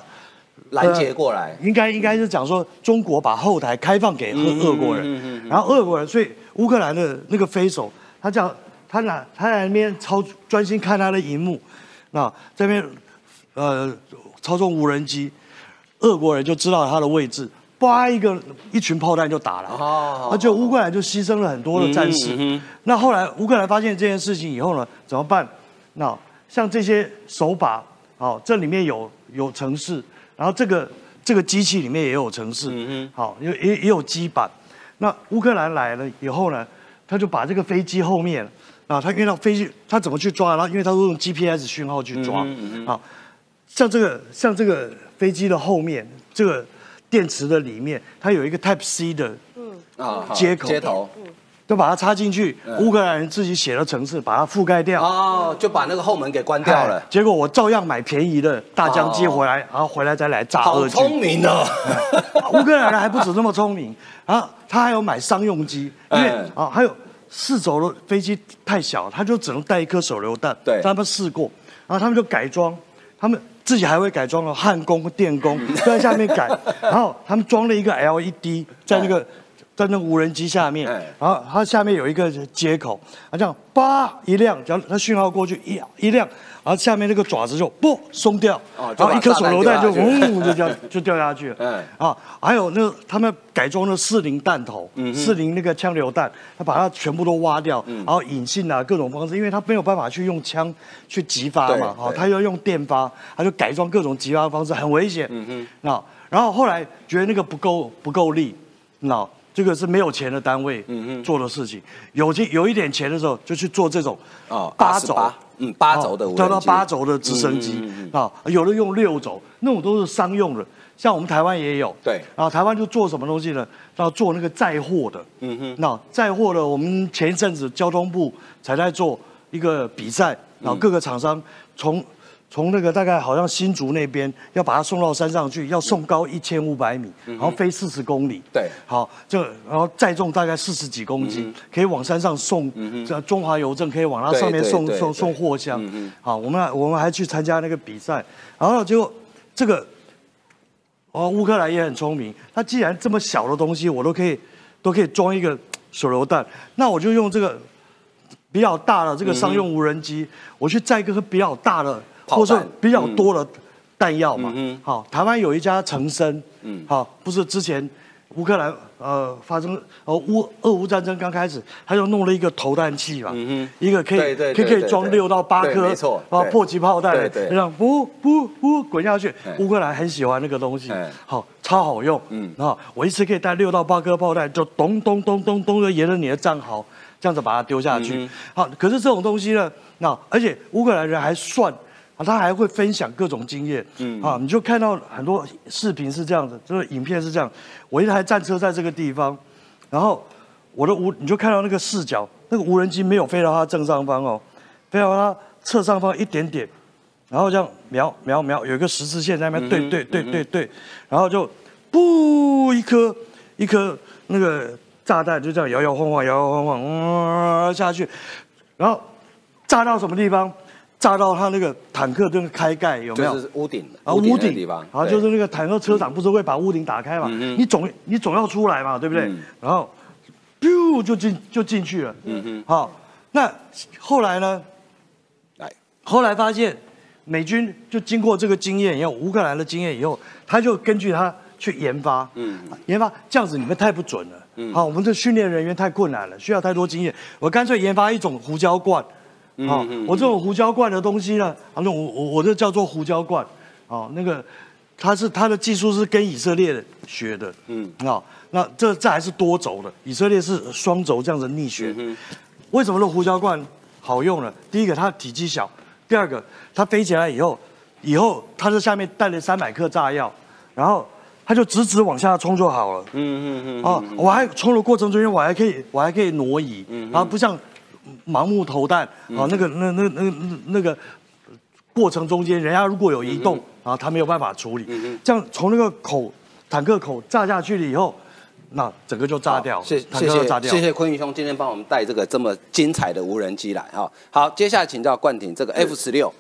拦截过来，应该应该是讲说中国把后台开放给俄俄国人，嗯嗯嗯。然后俄国人，所以乌克兰的那个飞手，他叫他拿他在那边操专心看他的荧幕，那这边呃操纵无人机，俄国人就知道他的位置，叭一个一群炮弹就打了，哦而且乌克兰就牺牲了很多的战士。嗯嗯那后来乌克兰发现这件事情以后呢，怎么办？那像这些手把，好、这里面有有城市，然后这个这个机器里面也有城市，嗯好、也也也有基板。那乌克兰来了以后呢，他就把这个飞机后面啊，他遇到飞机，他怎么去抓？然后因为他都用 GPS 讯号去抓，嗯哼嗯啊，像这个像这个飞机的后面，这个电池的里面，它有一个 Type C 的啊，好接口接头，就把它插进去，嗯乌克兰人自己写了程式，把它覆盖掉。哦，就把那个后门给关掉了哎，结果我照样买便宜的大疆机哦回来，然后回来再来炸好。聪明哦，乌克兰人还不止这么聪明，然后他还有买商用机，因为嗯啊还有四轴的飞机太小，他就只能带一颗手榴弹。对他们试过，然后他们就改装，他们自己还会改装了焊工、电工就在下面改，然后他们装了一个 LED 在那个。在那个无人机下面哎，然后它下面有一个接口，它这样叭一亮，只要它讯号过去一一亮，然后下面那个爪子就不松掉，然后一颗手榴弹就炸弹丢下去。嗡就掉就掉下去。了。嗯啊，还有那个他们改装的四零弹头，四零那个枪榴弹，他把它全部都挖掉，然后引信啊各种方式，因为他没有办法去用枪去击发嘛，他要用电发，他就改装各种击发方式，很危险。嗯哼，那然后后来觉得那个不够不够力，那这个是没有钱的单位做的事情，有钱有一点钱的时候就去做这种哦八轴。28，嗯八轴的无人机。叫到八轴的直升机。啊，有的用六轴，那种都是商用的，像我们台湾也有。对。然后台湾就做什么东西呢？要做那个载货的。嗯哼。那载货的，我们前一阵子交通部才在做一个比赛，然后各个厂商从从那个大概好像新竹那边要把它送到山上去，要送高一千五百米，然后飞四十公里。对好，这然后载重大概四十几公斤，可以往山上送。这中华邮政可以往它上面送送送货箱嗯嗯。好，我们还我们还去参加那个比赛，然后结果这个哦，乌克兰也很聪明，他既然这么小的东西我都可以都可以装一个手榴弹，那我就用这个比较大的这个商用无人机，我去载一个比较大的，或者比较多的弹药嘛。嗯好，台湾有一家成生，嗯好，不是之前乌克兰呃发生呃乌俄乌战争刚开始，他就弄了一个投弹器嘛，嗯一个可以可以可以装六到八颗对没错，对然后迫击炮弹，对对这样噗噗噗滚下去哎。乌克兰很喜欢那个东西哎，好，超好用。嗯嗯，啊，我一次可以带六到八颗炮弹，就咚咚咚咚咚的沿着你的战壕这样子把它丢下去。好，可是这种东西呢，那而且乌克兰人还算。啊，他还会分享各种经验，嗯啊，你就看到很多视频是这样子，就是影片是这样，我一台战车在这个地方，然后我的无你就看到那个视角，那个无人机没有飞到它正上方哦，飞到它侧上方一点点，然后这样瞄瞄瞄，有一个十字线在那边对对对对对，然后就噗一颗一颗那个炸弹就这样摇摇晃晃摇摇晃晃嗯下去，然后炸到什么地方？炸到他那个坦克那个开盖有没有？就是屋顶啊，屋顶地方，然后就是那个坦克车长不是会把屋顶打开嘛？你总你总要出来嘛，对不对？嗯。然后，咻就进就进去了。嗯哼，好，那后来呢？来，后来发现美军就经过这个经验以后，乌克兰的经验以后，他就根据他去研发，嗯，研发这样子你们太不准了，嗯，好，我们的训练人员太困难了，需要太多经验，我干脆研发一种胡椒罐，好，我这种胡椒罐的东西呢，啊，那我我我这叫做胡椒罐，哦，那个它是它的技术是跟以色列学的，嗯，啊，那这这还是多轴的，以色列是双轴这样子逆旋，为什么那胡椒罐好用呢？第一个它体积小，第二个它飞起来以后，以后它在下面带了三百克炸药，然后它就直直往下冲就好了。嗯嗯嗯。哦，我还冲的过程中间，我还可以我还可以挪移，然后不像盲目投弹，啊，那个那那那那那个过程中间，人家如果有移动，啊他没有办法处理，这样从那个口坦克口炸下去了以后，那整个就炸掉，谢坦谢谢克就炸掉。谢谢坤宇兄今天帮我们带这个这么精彩的无人机来哈。好，接下来请教冠廷，这个 F 十六，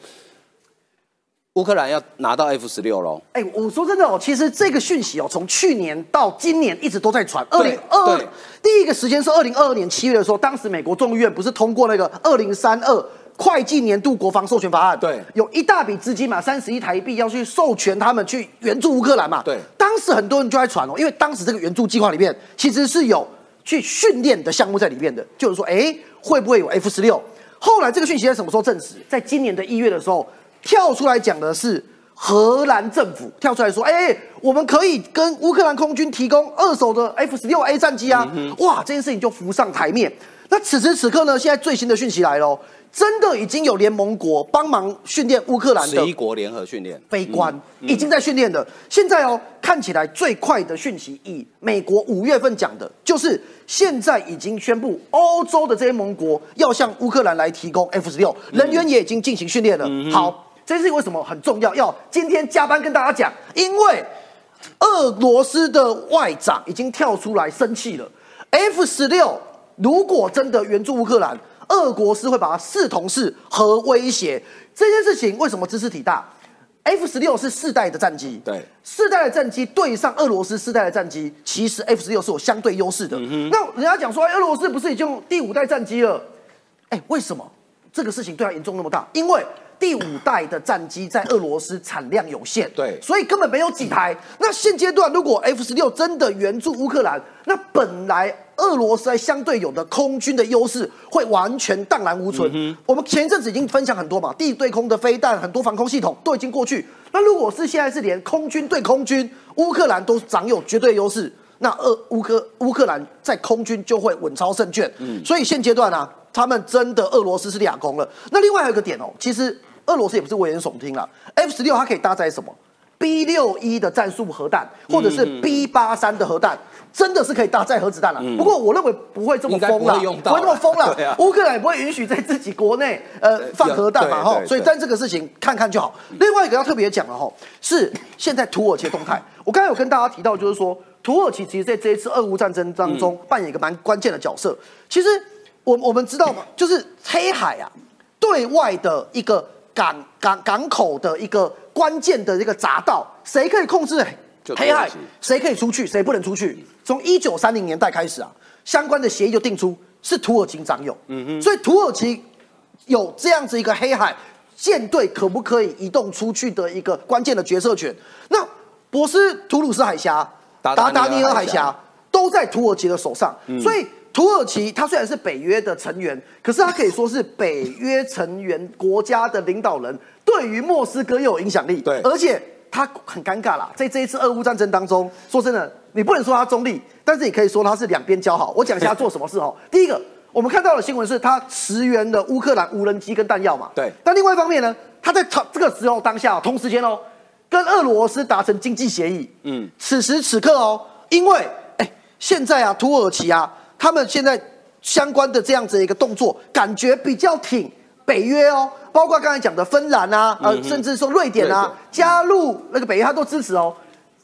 乌克兰要拿到 F 十六喽。哎、我说真的哦，其实这个讯息哦，从去年到今年一直都在传。二零二第一个时间是二零二二年七月的时候，当时美国众议院不是通过那个二零三二会计年度国防授权法案？对有一大笔资金嘛，三十亿台币要去授权他们去援助乌克兰嘛。对当时很多人就在传哦，因为当时这个援助计划里面其实是有去训练的项目在里面的，就是说，哎，会不会有 F 十六？后来这个讯息在什么时候证实？在今年的一月的时候，跳出来讲的是荷兰政府跳出来说，哎、我们可以跟乌克兰空军提供二手的 F 十六 A 战机啊！哇，这件事情就浮上台面。那此时此刻呢，现在最新的讯息来了哦，真的已经有联盟国帮忙训练乌克兰的十一国联合训练，飞官已经在训练了。现在哦，看起来最快的讯息，以美国五月份讲的，就是现在已经宣布，欧洲的这些盟国要向乌克兰来提供 F 十六，人员也已经进行训练了。好，这件事情为什么很重要？要今天加班跟大家讲，因为俄罗斯的外长已经跳出来生气了。F 十六如果真的援助乌克兰，俄国是会把它视同是核威胁。这件事情为什么知识体大？F 十六是四代的战机，对，四代的战机对上俄罗斯四代的战机，其实 F 十六是有相对优势的。那人家讲说，哎俄罗斯不是已经第五代战机了？哎，为什么这个事情对他严重那么大？因为第五代的战机在俄罗斯产量有限，对所以根本没有几台。那现阶段如果 F 十六真的援助乌克兰，那本来俄罗斯还相对有的空军的优势会完全荡然无存。我们前一阵子已经分享很多嘛，地对空的飞弹，很多防空系统都已经过去。那如果是现在是连空军对空军，乌克兰都掌有绝对优势。那俄乌克乌克兰在空军就会稳操胜券，所以现阶段啊，他们真的俄罗斯是俩攻了。那另外还有一个点哦，其实俄罗斯也不是危言耸听啦，F 十六它可以搭载什么？B 六一的战术核弹，或者是 B 八三的核弹，真的是可以搭载核子弹了。不过我认为不会这么疯啦，不会那么疯啦 对啊。乌克兰也不会允许在自己国内呃放核弹嘛哈，所以但这个事情看看就好。另外一个要特别讲的哈，是现在土耳其的动态。我刚才有跟大家提到，就是说土耳其其实在这一次俄乌战争当中扮演一个蛮关键的角色。其实我我们知道嘛，就是黑海啊，对外的一个港港港口的一个关键的一个闸道，谁可以控制？黑海谁可以出去，谁不能出去？从一九三零年代开始啊，相关的协议就定出是土耳其掌有。嗯哼，所以土耳其有这样子一个黑海，舰队可不可以移动出去的一个关键的决策权。那博斯图鲁斯海峡、达达达尼尔海峡都在土耳其的手上，所以土耳其它虽然是北约的成员，可是它可以说是北约成员国家的领导人，对于莫斯科又有影响力。对而且它很尴尬啦，在这一次俄乌战争当中，说真的，你不能说它中立，但是你可以说它是两边交好。我讲一下他做什么事哦。第一个，我们看到的新闻是它驰援了乌克兰无人机跟弹药嘛。对但另外一方面呢，它在他这个时候当下同时间哦，跟俄罗斯达成经济协议。嗯嗯，此时此刻哦，因为哎，现在啊，土耳其啊，他们现在相关的这样子的一个动作，感觉比较挺北约哦，包括刚才讲的芬兰啊，呃，甚至说瑞典瑞啊，加入那个北约，他都支持哦。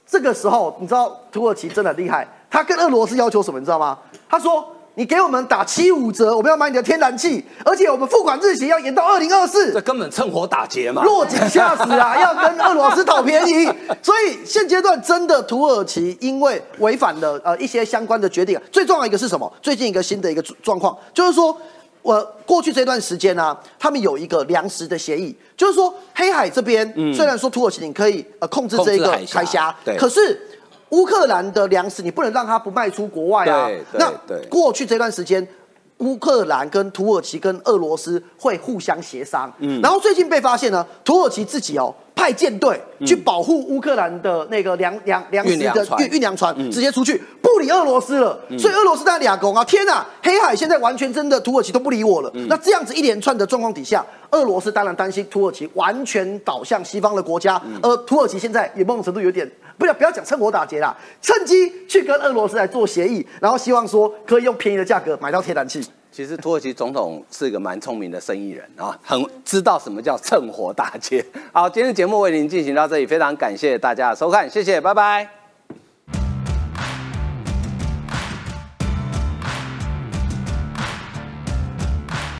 这个时候，你知道土耳其真的很厉害，他跟俄罗斯要求什么？你知道吗？他说：“你给我们打七五折，我们要买你的天然气，而且我们付款日期要延到二零二四。”这根本趁火打劫嘛。落井下石啊，要跟俄罗斯讨便宜。所以现阶段真的土耳其因为违反了呃一些相关的决定，最重要一个是什么？最近一个新的一个状状况，就是说。我过去这段时间呢、啊，他们有一个粮食的协议，就是说黑海这边、虽然说土耳其你可以呃控制这一个海峡海峡，对可是乌克兰的粮食你不能让它不卖出国外啊。那对。过去这段时间，乌克兰跟土耳其跟俄罗斯会互相协商，嗯。然后最近被发现呢，土耳其自己哦派舰队去保护乌克兰的那个粮粮粮食的运运运粮船，直接出去不理俄罗斯了，所以俄罗斯在俩攻啊，天呐，黑海现在完全真的土耳其都不理我了。那这样子一连串的状况底下，俄罗斯当然担心土耳其完全倒向西方的国家，而土耳其现在也某种程度有点不要不要讲趁火打劫啦，趁机去跟俄罗斯来做协议，然后希望说可以用便宜的价格买到天然气。其实土耳其总统是一个蛮聪明的生意人啊，很知道什么叫趁火打劫。好，今天节目为您进行到这里，非常感谢大家的收看，谢谢，拜拜。